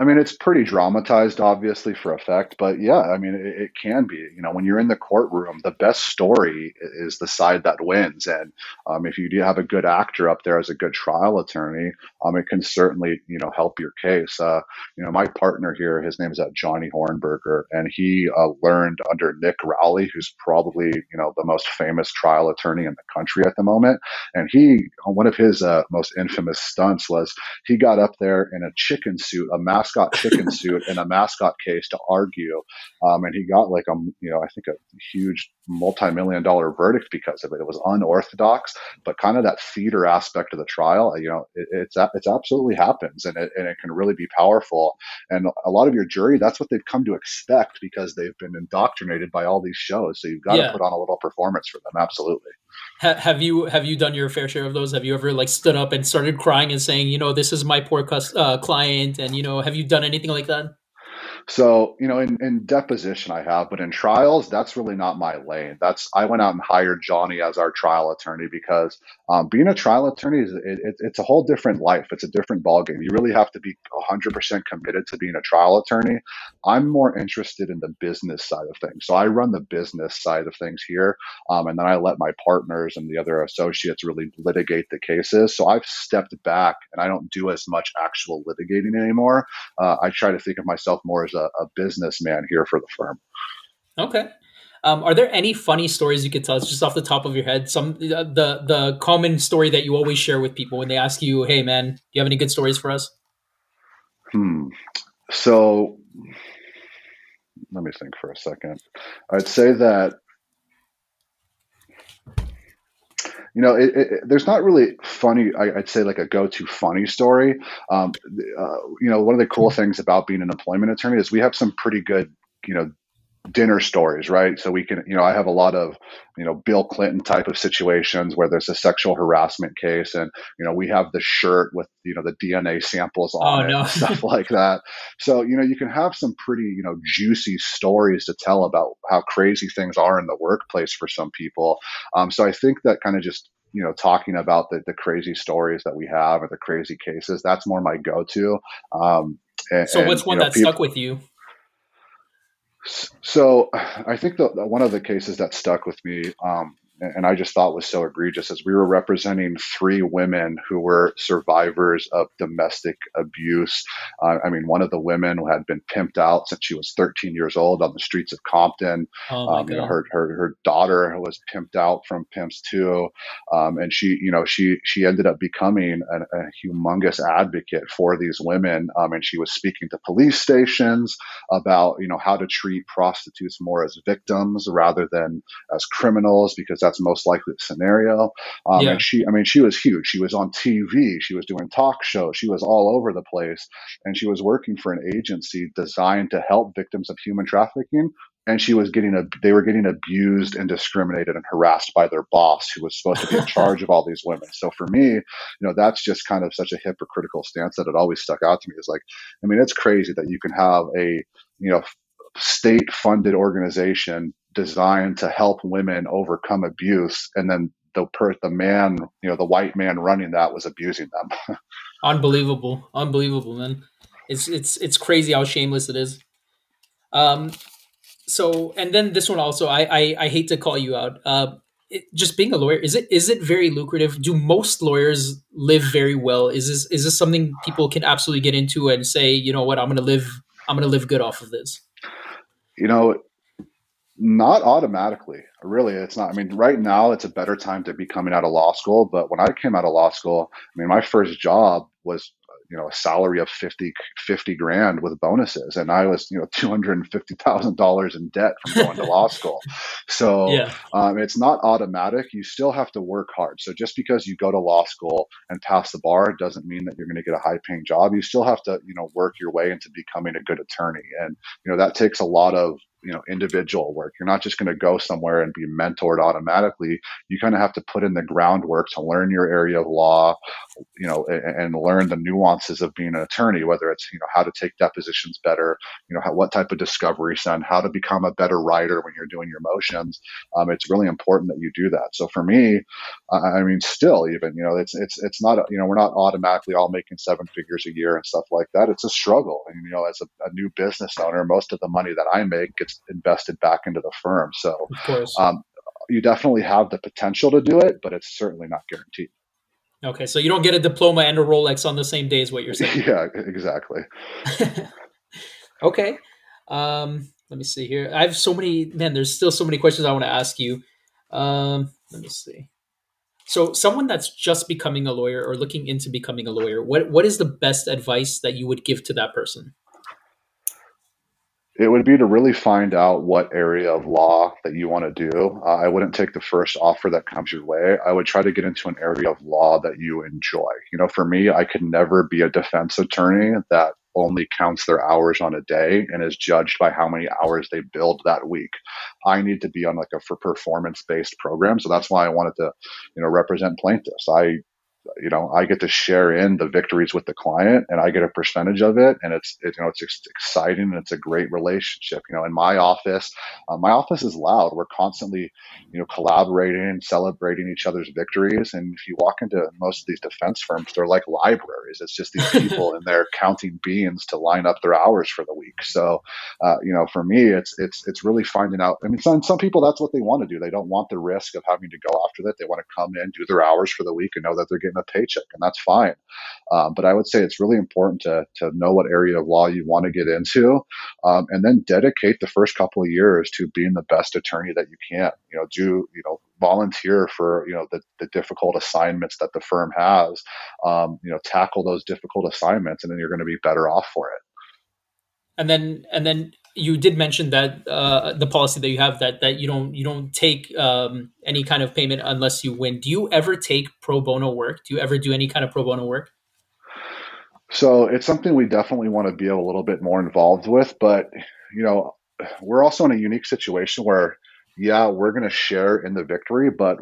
I mean, it's pretty dramatized, obviously, for effect, but yeah, I mean, it, it, can be. You know, when you're in the courtroom, the best story is the side that wins. And um, if you do have a good actor up there as a good trial attorney, um, it can certainly, you know, help your case. Uh, you know, my partner here, his name is uh, Johnny Hornberger, and he uh, learned under Nick Rowley, who's probably, you know, the most famous trial attorney in the country at the moment. And he, one of his uh, most infamous stunts was he got up there in a chicken suit, a mask mascot chicken suit and a mascot case to argue, um, and he got like a you know I think a huge multi-million dollar verdict because of it. It was unorthodox, but kind of that theater aspect of the trial, you know, it, it's it's absolutely happens, and it, and it can really be powerful. And a lot of your jury, that's what they've come to expect because they've been indoctrinated by all these shows. So you've got yeah. to put on a little performance for them. Absolutely. Have you have you done your fair share of those? Have you ever like stood up and started crying and saying, you know, this is my poor uh, client, and you know, have you done anything like that? So, you know, in, in deposition I have, but in trials, that's really not my lane. That's I went out and hired Johnny as our trial attorney because um, being a trial attorney is it, it, it's a whole different life. It's a different ballgame. You really have to be 100% committed to being a trial attorney. I'm more interested in the business side of things. So I run the business side of things here, um, and then I let my partners and the other associates really litigate the cases. So I've stepped back and I don't do as much actual litigating anymore. Uh, I try to think of myself more as a, a businessman here for the firm. Okay. Um, are there any funny stories you could tell us just off the top of your head? Some uh, the the common story that you always share with people when they ask you, "Hey, man, do you have any good stories for us?" Hmm. So let me think for a second. I'd say that you know, it, it, there's not really funny. I, would say like a go-to funny story. Um, uh, you know, one of the cool things about being an employment attorney is we have some pretty good, you know, dinner stories, right? So we can, you know, I have a lot of, you know, Bill Clinton type of situations where there's a sexual harassment case, and you know, we have the shirt with, you know, the DNA samples on oh, it, no. and stuff like that. So you know, you can have some pretty, you know, juicy stories to tell about how crazy things are in the workplace for some people. Um, so I think that kind of just you know talking about the, the crazy stories that we have or the crazy cases that's more my go-to um, and, so what's one that people, stuck with you so i think the, one of the cases that stuck with me um, and I just thought was so egregious as we were representing three women who were survivors of domestic abuse. Uh, I mean, one of the women had been pimped out since she was 13 years old on the streets of Compton. Oh um, you know, her, her her daughter was pimped out from pimps too, um, and she you know she she ended up becoming a, a humongous advocate for these women, um, and she was speaking to police stations about you know how to treat prostitutes more as victims rather than as criminals because that's most likely the scenario. Um, yeah. And she, I mean, she was huge. She was on TV. She was doing talk shows. She was all over the place, and she was working for an agency designed to help victims of human trafficking. And she was getting a, they were getting abused and discriminated and harassed by their boss, who was supposed to be in charge of all these women. So for me, you know, that's just kind of such a hypocritical stance that it always stuck out to me. Is like, I mean, it's crazy that you can have a, you know, state funded organization designed to help women overcome abuse and then the per the man you know the white man running that was abusing them. Unbelievable. Unbelievable man. It's it's it's crazy how shameless it is. Um so and then this one also i i, I hate to call you out. Uh it, just being a lawyer is it is it very lucrative? Do most lawyers live very well? Is this is this something people can absolutely get into and say you know what? I'm gonna live i'm gonna live good off of this. You know not automatically, really. It's not. I mean, right now it's a better time to be coming out of law school. But when I came out of law school, I mean, my first job was you know a salary of 50, 50 grand with bonuses and i was you know $250000 in debt from going to law school so yeah. um, it's not automatic you still have to work hard so just because you go to law school and pass the bar doesn't mean that you're going to get a high paying job you still have to you know work your way into becoming a good attorney and you know that takes a lot of you know individual work. You're not just going to go somewhere and be mentored automatically. You kind of have to put in the groundwork to learn your area of law you know and, and, learn the nuances of being an attorney whether it's you know how to take depositions better you know how, what type of discovery send how to become a better writer when you're doing your motions. Um, it's really important that you do that. So for me i mean still even you know it's it's it's not you know we're not automatically all making seven figures a year and stuff like that. It's a struggle. And you know as a, a new business owner most of the money that i make gets invested back into the firm. So, um, you definitely have the potential to do it, but it's certainly not guaranteed. Okay, so you don't get a diploma and a Rolex on the same day, is what you're saying? yeah, exactly. okay, um, let me see here. I have so many. Man, there's still so many questions I want to ask you. Um, let me see. So, someone that's just becoming a lawyer or looking into becoming a lawyer, what what is the best advice that you would give to that person? It would be to really find out what area of law that you want to do. Uh, I wouldn't take the first offer that comes your way. I would try to get into an area of law that you enjoy. You know, for me, I could never be a defense attorney that only counts their hours on a day and is judged by how many hours they build that week. I need to be on like a for performance based program. So that's why I wanted to, you know, represent plaintiffs. I you know, I get to share in the victories with the client and I get a percentage of it. And it's, it, you know, it's exciting and it's a great relationship. You know, in my office, uh, my office is loud. We're constantly, you know, collaborating and celebrating each other's victories. And if you walk into most of these defense firms, they're like libraries. It's just these people and they're counting beans to line up their hours for the week. So, uh, you know, for me, it's, it's, it's really finding out. I mean, some, some people, that's what they want to do. They don't want the risk of having to go after that. They want to come in, do their hours for the week and know that they're getting a paycheck and that's fine. Um, but I would say it's really important to, to know what area of law you want to get into um, and then dedicate the first couple of years to being the best attorney that you can. You know, do, you know, volunteer for, you know, the, the difficult assignments that the firm has, um, you know, tackle those difficult assignments and then you're going to be better off for it. And then, and then you did mention that uh, the policy that you have that that you don't you don't take um, any kind of payment unless you win. Do you ever take pro bono work? Do you ever do any kind of pro bono work? So it's something we definitely want to be a little bit more involved with, but you know, we're also in a unique situation where yeah, we're going to share in the victory, but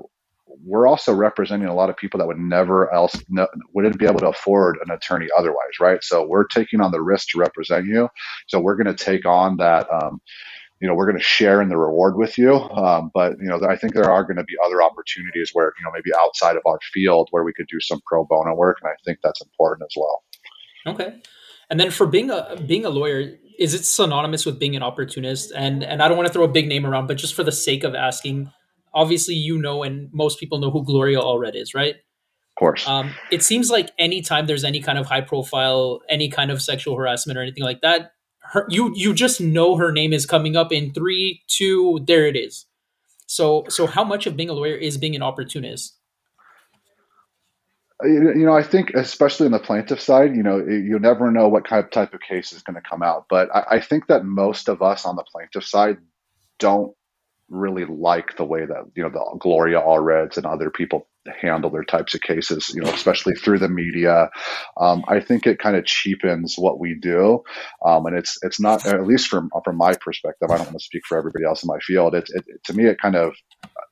we're also representing a lot of people that would never else no, wouldn't be able to afford an attorney otherwise, right? So we're taking on the risk to represent you. So we're going to take on that. Um, you know, we're going to share in the reward with you. Um, but you know, I think there are going to be other opportunities where you know maybe outside of our field where we could do some pro bono work, and I think that's important as well. Okay, and then for being a being a lawyer, is it synonymous with being an opportunist? And and I don't want to throw a big name around, but just for the sake of asking, obviously you know and most people know who Gloria Allred is, right? Of course. Um, it seems like anytime there's any kind of high profile, any kind of sexual harassment or anything like that, her, you you just know her name is coming up in three, two, there it is. So so how much of being a lawyer is being an opportunist? You know, I think especially on the plaintiff side, you know, you never know what kind of type of case is going to come out. But I, I think that most of us on the plaintiff side don't really like the way that you know the Gloria Allreds and other people handle their types of cases. You know, especially through the media. Um, I think it kind of cheapens what we do, um, and it's it's not at least from from my perspective. I don't want to speak for everybody else in my field. It, it to me it kind of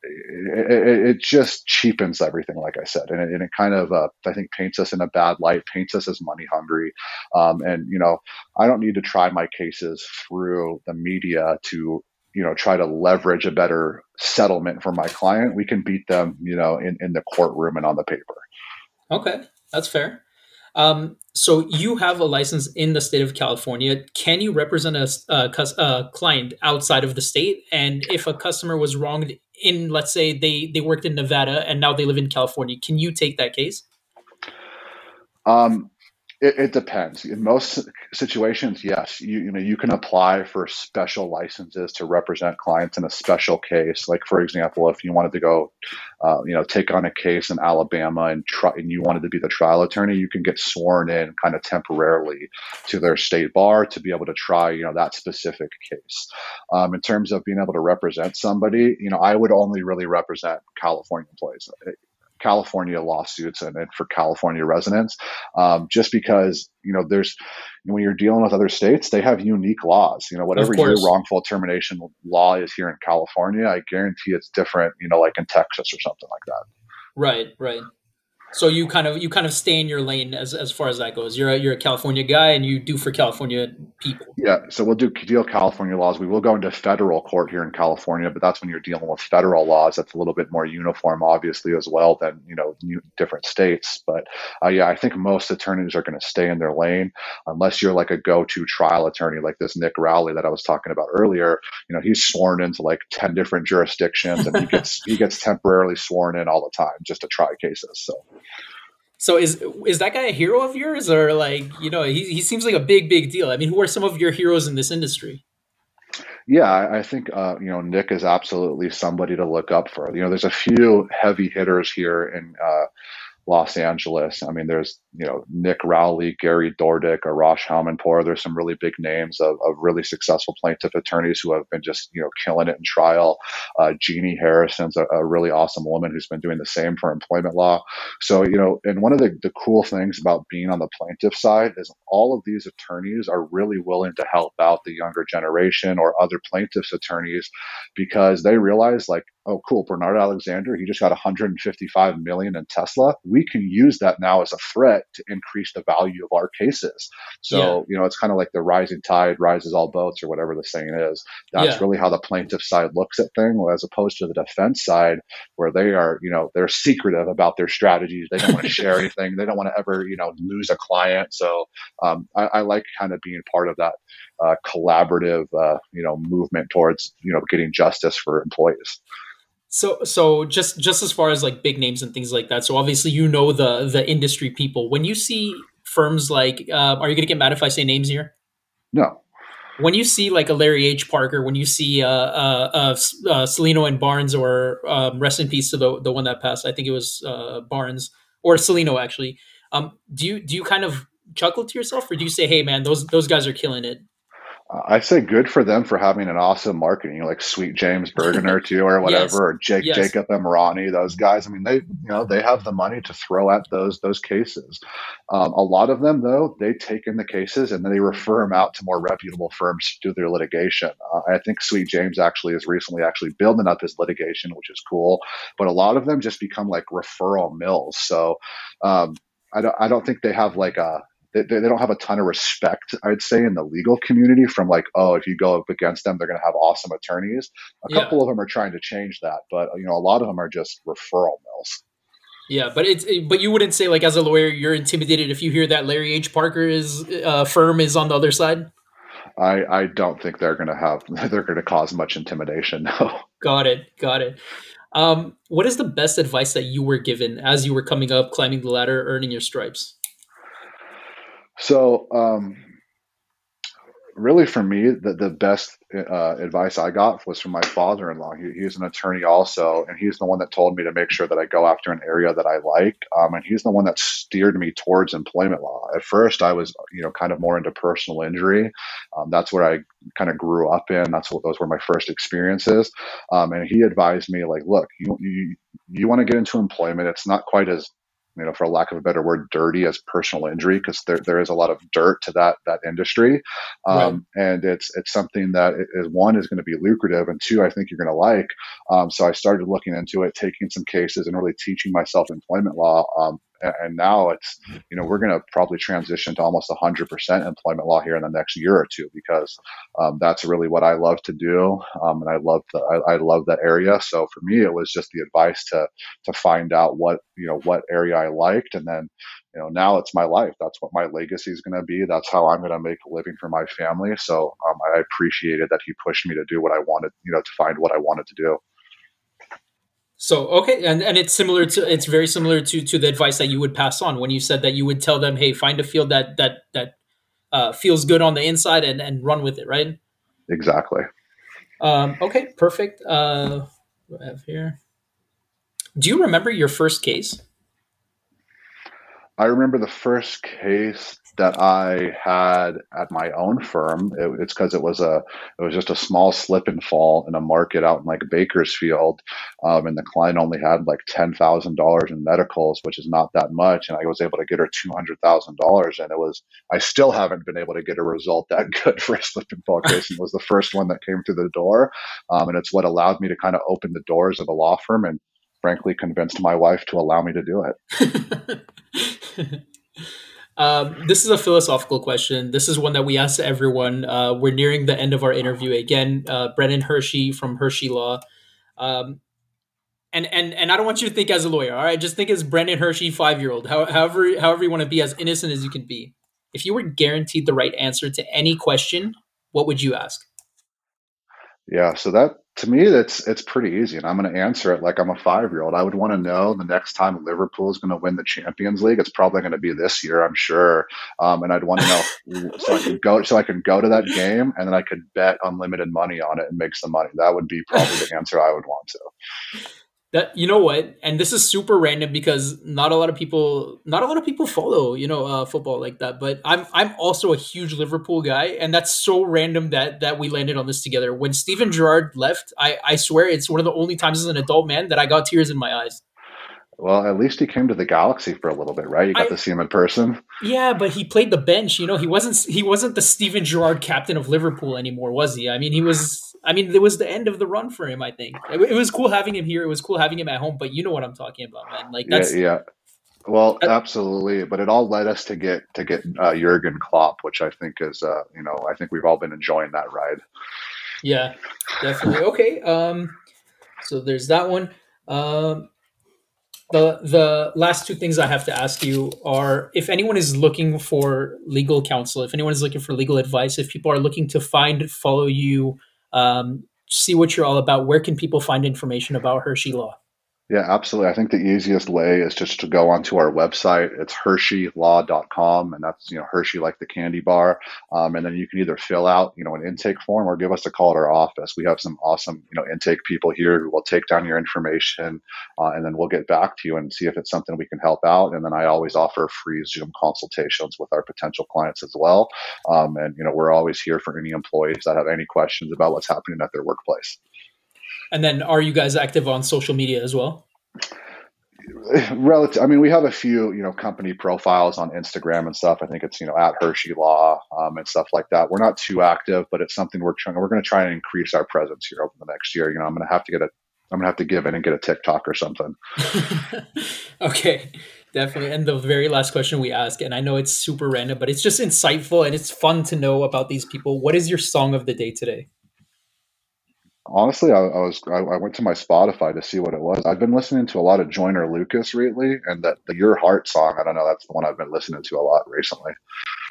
it, it, it, just cheapens everything, like I said, and it, and it kind of uh, I think paints us in a bad light, paints us as money hungry, um, and you know I don't need to try my cases through the media to you know try to leverage a better settlement for my client we can beat them you know in, in the courtroom and on the paper. Okay that's fair. Um, so you have a license in the state of california. Can you represent a, a, a, client outside of the state? And if a customer was wronged in let's say they they worked in nevada and now they live in california can you take that case? Um, it, it, depends. In most situations, yes, you, you know you can apply for special licenses to represent clients in a special case. Like for example, if you wanted to go, uh, you know, take on a case in Alabama and try, and you wanted to be the trial attorney, you can get sworn in kind of temporarily to their state bar to be able to try, you know, that specific case. Um, in terms of being able to represent somebody, you know, I would only really represent California employees. California lawsuits and, and for California residents, um, just because you know there's when you're dealing with other states, they have unique laws. You know, whatever your wrongful termination law is here in California, I guarantee it's different. You know, like in Texas or something like that. Right, right. So you kind of you kind of stay in your lane as as far as that goes. You're a, you're a California guy, and you do for California people. Yeah, so we'll do deal California laws. We will go into federal court here in California, but that's when you're dealing with federal laws. That's a little bit more uniform, obviously, as well than you know different states. But uh, yeah, I think most attorneys are going to stay in their lane unless you're like a go-to trial attorney like this Nick Rowley that I was talking about earlier. You know, he's sworn into like ten different jurisdictions, and he gets he gets temporarily sworn in all the time just to try cases. So. So is is that guy a hero of yours, or like you know he he seems like a big big deal? I mean, who are some of your heroes in this industry? Yeah, I think uh, you know Nick is absolutely somebody to look up for. You know, there's a few heavy hitters here in uh, Los Angeles. I mean, there's you know Nick Rowley, Gary Dordick, Arash Homampour. There's some really big names of, of really successful plaintiff attorneys who have been just you know killing it in trial. Uh, Genie Harrison's a, a, really awesome woman who's been doing the same for employment law. So you know, and one of the, the cool things about being on the plaintiff side is all of these attorneys are really willing to help out the younger generation or other plaintiffs attorneys because they realize like oh cool bernard alexander he just got 155 million in tesla we can use that now as a threat to increase the value of our cases. So yeah. you know it's kind of like the rising tide rises all boats or whatever the saying is. That's yeah. really how the plaintiff side looks at things as opposed to the defense side where they are you know they're secretive about their strategies. They don't want to share anything. They don't want to ever you know lose a client. So um, I, I, like kind of being part of that uh, collaborative uh, you know movement towards you know getting justice for employees so so just just as far as like big names and things like that. So obviously you know the the industry people. When you see firms like, uh, are you going to get mad if I say names here? No. When you see like a Larry H. Parker, when you see uh, uh, uh, uh Cellino and Barnes, or um, rest in peace to the the one that passed, I think it was uh, Barnes or Cellino actually. Um, do you do you kind of chuckle to yourself, or do you say, "Hey, man, those those guys are killing it"? I say good for them for having an awesome marketing, like Sweet James Bergener too, or whatever, yes. or Jake yes. Jacob Emrani. Those guys. I mean, they you know they have the money to throw at those those cases. Um, a lot of them, though, they take in the cases and then they refer them out to more reputable firms to do their litigation. Uh, I think Sweet James actually is recently actually building up his litigation, which is cool. But a lot of them just become like referral mills. So um, I don't I don't think they have like a they, they don't have a ton of respect, I'd say, in the legal community from like, oh, if you go up against them, they're going to have awesome attorneys. A yeah. couple of them are trying to change that, but you know, a lot of them are just referral mills. Yeah, but it's but you wouldn't say like as a lawyer you're intimidated if you hear that Larry H. Parker is uh, firm is on the other side. I I don't think they're going to have they're going to cause much intimidation. No. Got it. Got it. Um, what is the best advice that you were given as you were coming up, climbing the ladder, earning your stripes? So, um, really, for me, the, the best uh, advice I got was from my father in law. He, he's an attorney also, and he's the one that told me to make sure that I go after an area that I like. Um, and he's the one that steered me towards employment law. At first, I was, you know, kind of more into personal injury. Um, that's where I kind of grew up in. That's what those were my first experiences. Um, and he advised me, like, look, you, you, you want to get into employment. It's not quite as you know, for lack of a better word, dirty as personal injury because there, there is a lot of dirt to that that industry, um, right. and it's it's something that is one is going to be lucrative, and two, I think you're going to like. Um, so I started looking into it, taking some cases, and really teaching myself employment law um, and now it's you know we're going to probably transition to almost 100% employment law here in the next year or two because um, that's really what I love to do um, and I love the I, I, love that area. So for me it was just the advice to to find out what you know what area I liked and then you know now it's my life. That's what my legacy is going to be. That's how I'm going to make a living for my family. So um, I appreciated that he pushed me to do what I wanted you know to find what I wanted to do. So okay, and, and it's similar to it's very similar to to the advice that you would pass on when you said that you would tell them, hey, find a field that that that uh, feels good on the inside and and run with it, right? Exactly. Um, okay, perfect. Uh, what I have here. Do you remember your first case? I remember the first case that I had at my own firm. It, it's because it was a it was just a small slip and fall in a market out in like Bakersfield, um, and the client only had like ten thousand dollars in medicals, which is not that much, and I was able to get her two hundred thousand dollars, and it was I still haven't been able to get a result that good for a slip and fall case, and it was the first one that came through the door, um, and it's what allowed me to kind of open the doors of a law firm and frankly convinced my wife to allow me to do it. Um, this is a philosophical question. This is one that we ask everyone. Uh, we're nearing the end of our interview again. Uh, Brennan Hershey from Hershey Law. Um, and, and and I don't want you to think as a lawyer, all right? Just think as Brennan Hershey, five year old. However, however you want to be as innocent as you can be. If you were guaranteed the right answer to any question, what would you ask? Yeah, so that to me that's it's pretty easy and i'm going to answer it like i'm a five year old i would want to know the next time liverpool is going to win the champions league it's probably going to be this year i'm sure um, and i'd want to know so i could go so i can go to that game and then i could bet unlimited money on it and make some money. That would be probably the answer i would want to that you know what and this is super random because not a lot of people not a lot of people follow you know uh, football like that but i'm i'm also a huge liverpool guy and that's so random that that we landed on this together when steven gerrard left i i swear it's one of the only times as an adult man that i got tears in my eyes well, at least he came to the Galaxy for a little bit, right? You got I, to see him in person. Yeah, but he played the bench. You know, he wasn't he wasn't the Steven Gerrard captain of Liverpool anymore, was he? I mean, he was I mean, it was the end of the run for him. I think it, it, was cool having him here. It was cool having him at home. But you know what I'm talking about, man. Like that's yeah, yeah. Well, absolutely, but it all led us to get to get uh, Jurgen Klopp, which I think is, uh, you know, I think we've all been enjoying that ride. Yeah, definitely. Okay, um, so there's that one. Um, the the last two things I have to ask you are if anyone is looking for legal counsel, if anyone is looking for legal advice, if people are looking to find follow you um, see what you're all about. Where can people find information about Hershey Law? Yeah, absolutely. I think the easiest way is just to go onto our website. It's hersheylaw.com, and that's you know Hershey like the candy bar. Um, and then you can either fill out you know an intake form or give us a call at our office. We have some awesome you know intake people here who will take down your information, uh, and then we'll get back to you and see if it's something we can help out. And then I always offer free Zoom consultations with our potential clients as well. Um, and you know we're always here for any employees that have any questions about what's happening at their workplace. And then are you guys active on social media as well? relative i mean we have a few you know company profiles on instagram and stuff. I think it's you know at hershey law um, and stuff like that. We're not too active but it's something we're trying we're going to try and increase our presence here over the next year. You know i'm going to have to get a i'm going to have to give in and get a tiktok or something. Okay definitely. And the very last question we ask and i know it's super random but it's just insightful and it's fun to know about these people. What is your song of the day today honestly, I, I was I, I, went to my Spotify to see what it was. I've been listening to a lot of Joyner Lucas lately, and that the Your Heart song. I don't know. That's the one I've been listening to a lot recently.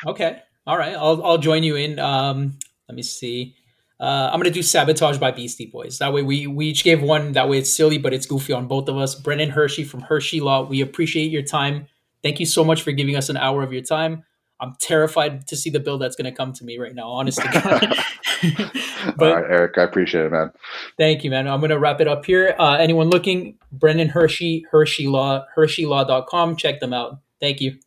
Okay, all right. I'll I'll join you in. Um, let me see. Uh, I'm gonna do "Sabotage" by Beastie Boys. That way, we we each gave one. That way, it's silly, but it's goofy on both of us. Brendan Hershey from Hershey Law. We appreciate your time. Thank you so much for giving us an hour of your time. I'm terrified to see the bill that's going to come to me right now, honestly. but, All right, Eric, I appreciate it, man. Thank you, man. I'm going to wrap it up here. Uh, anyone looking, Brendan Hershey, Hershey Law, HersheyLaw.com. Check them out. Thank you.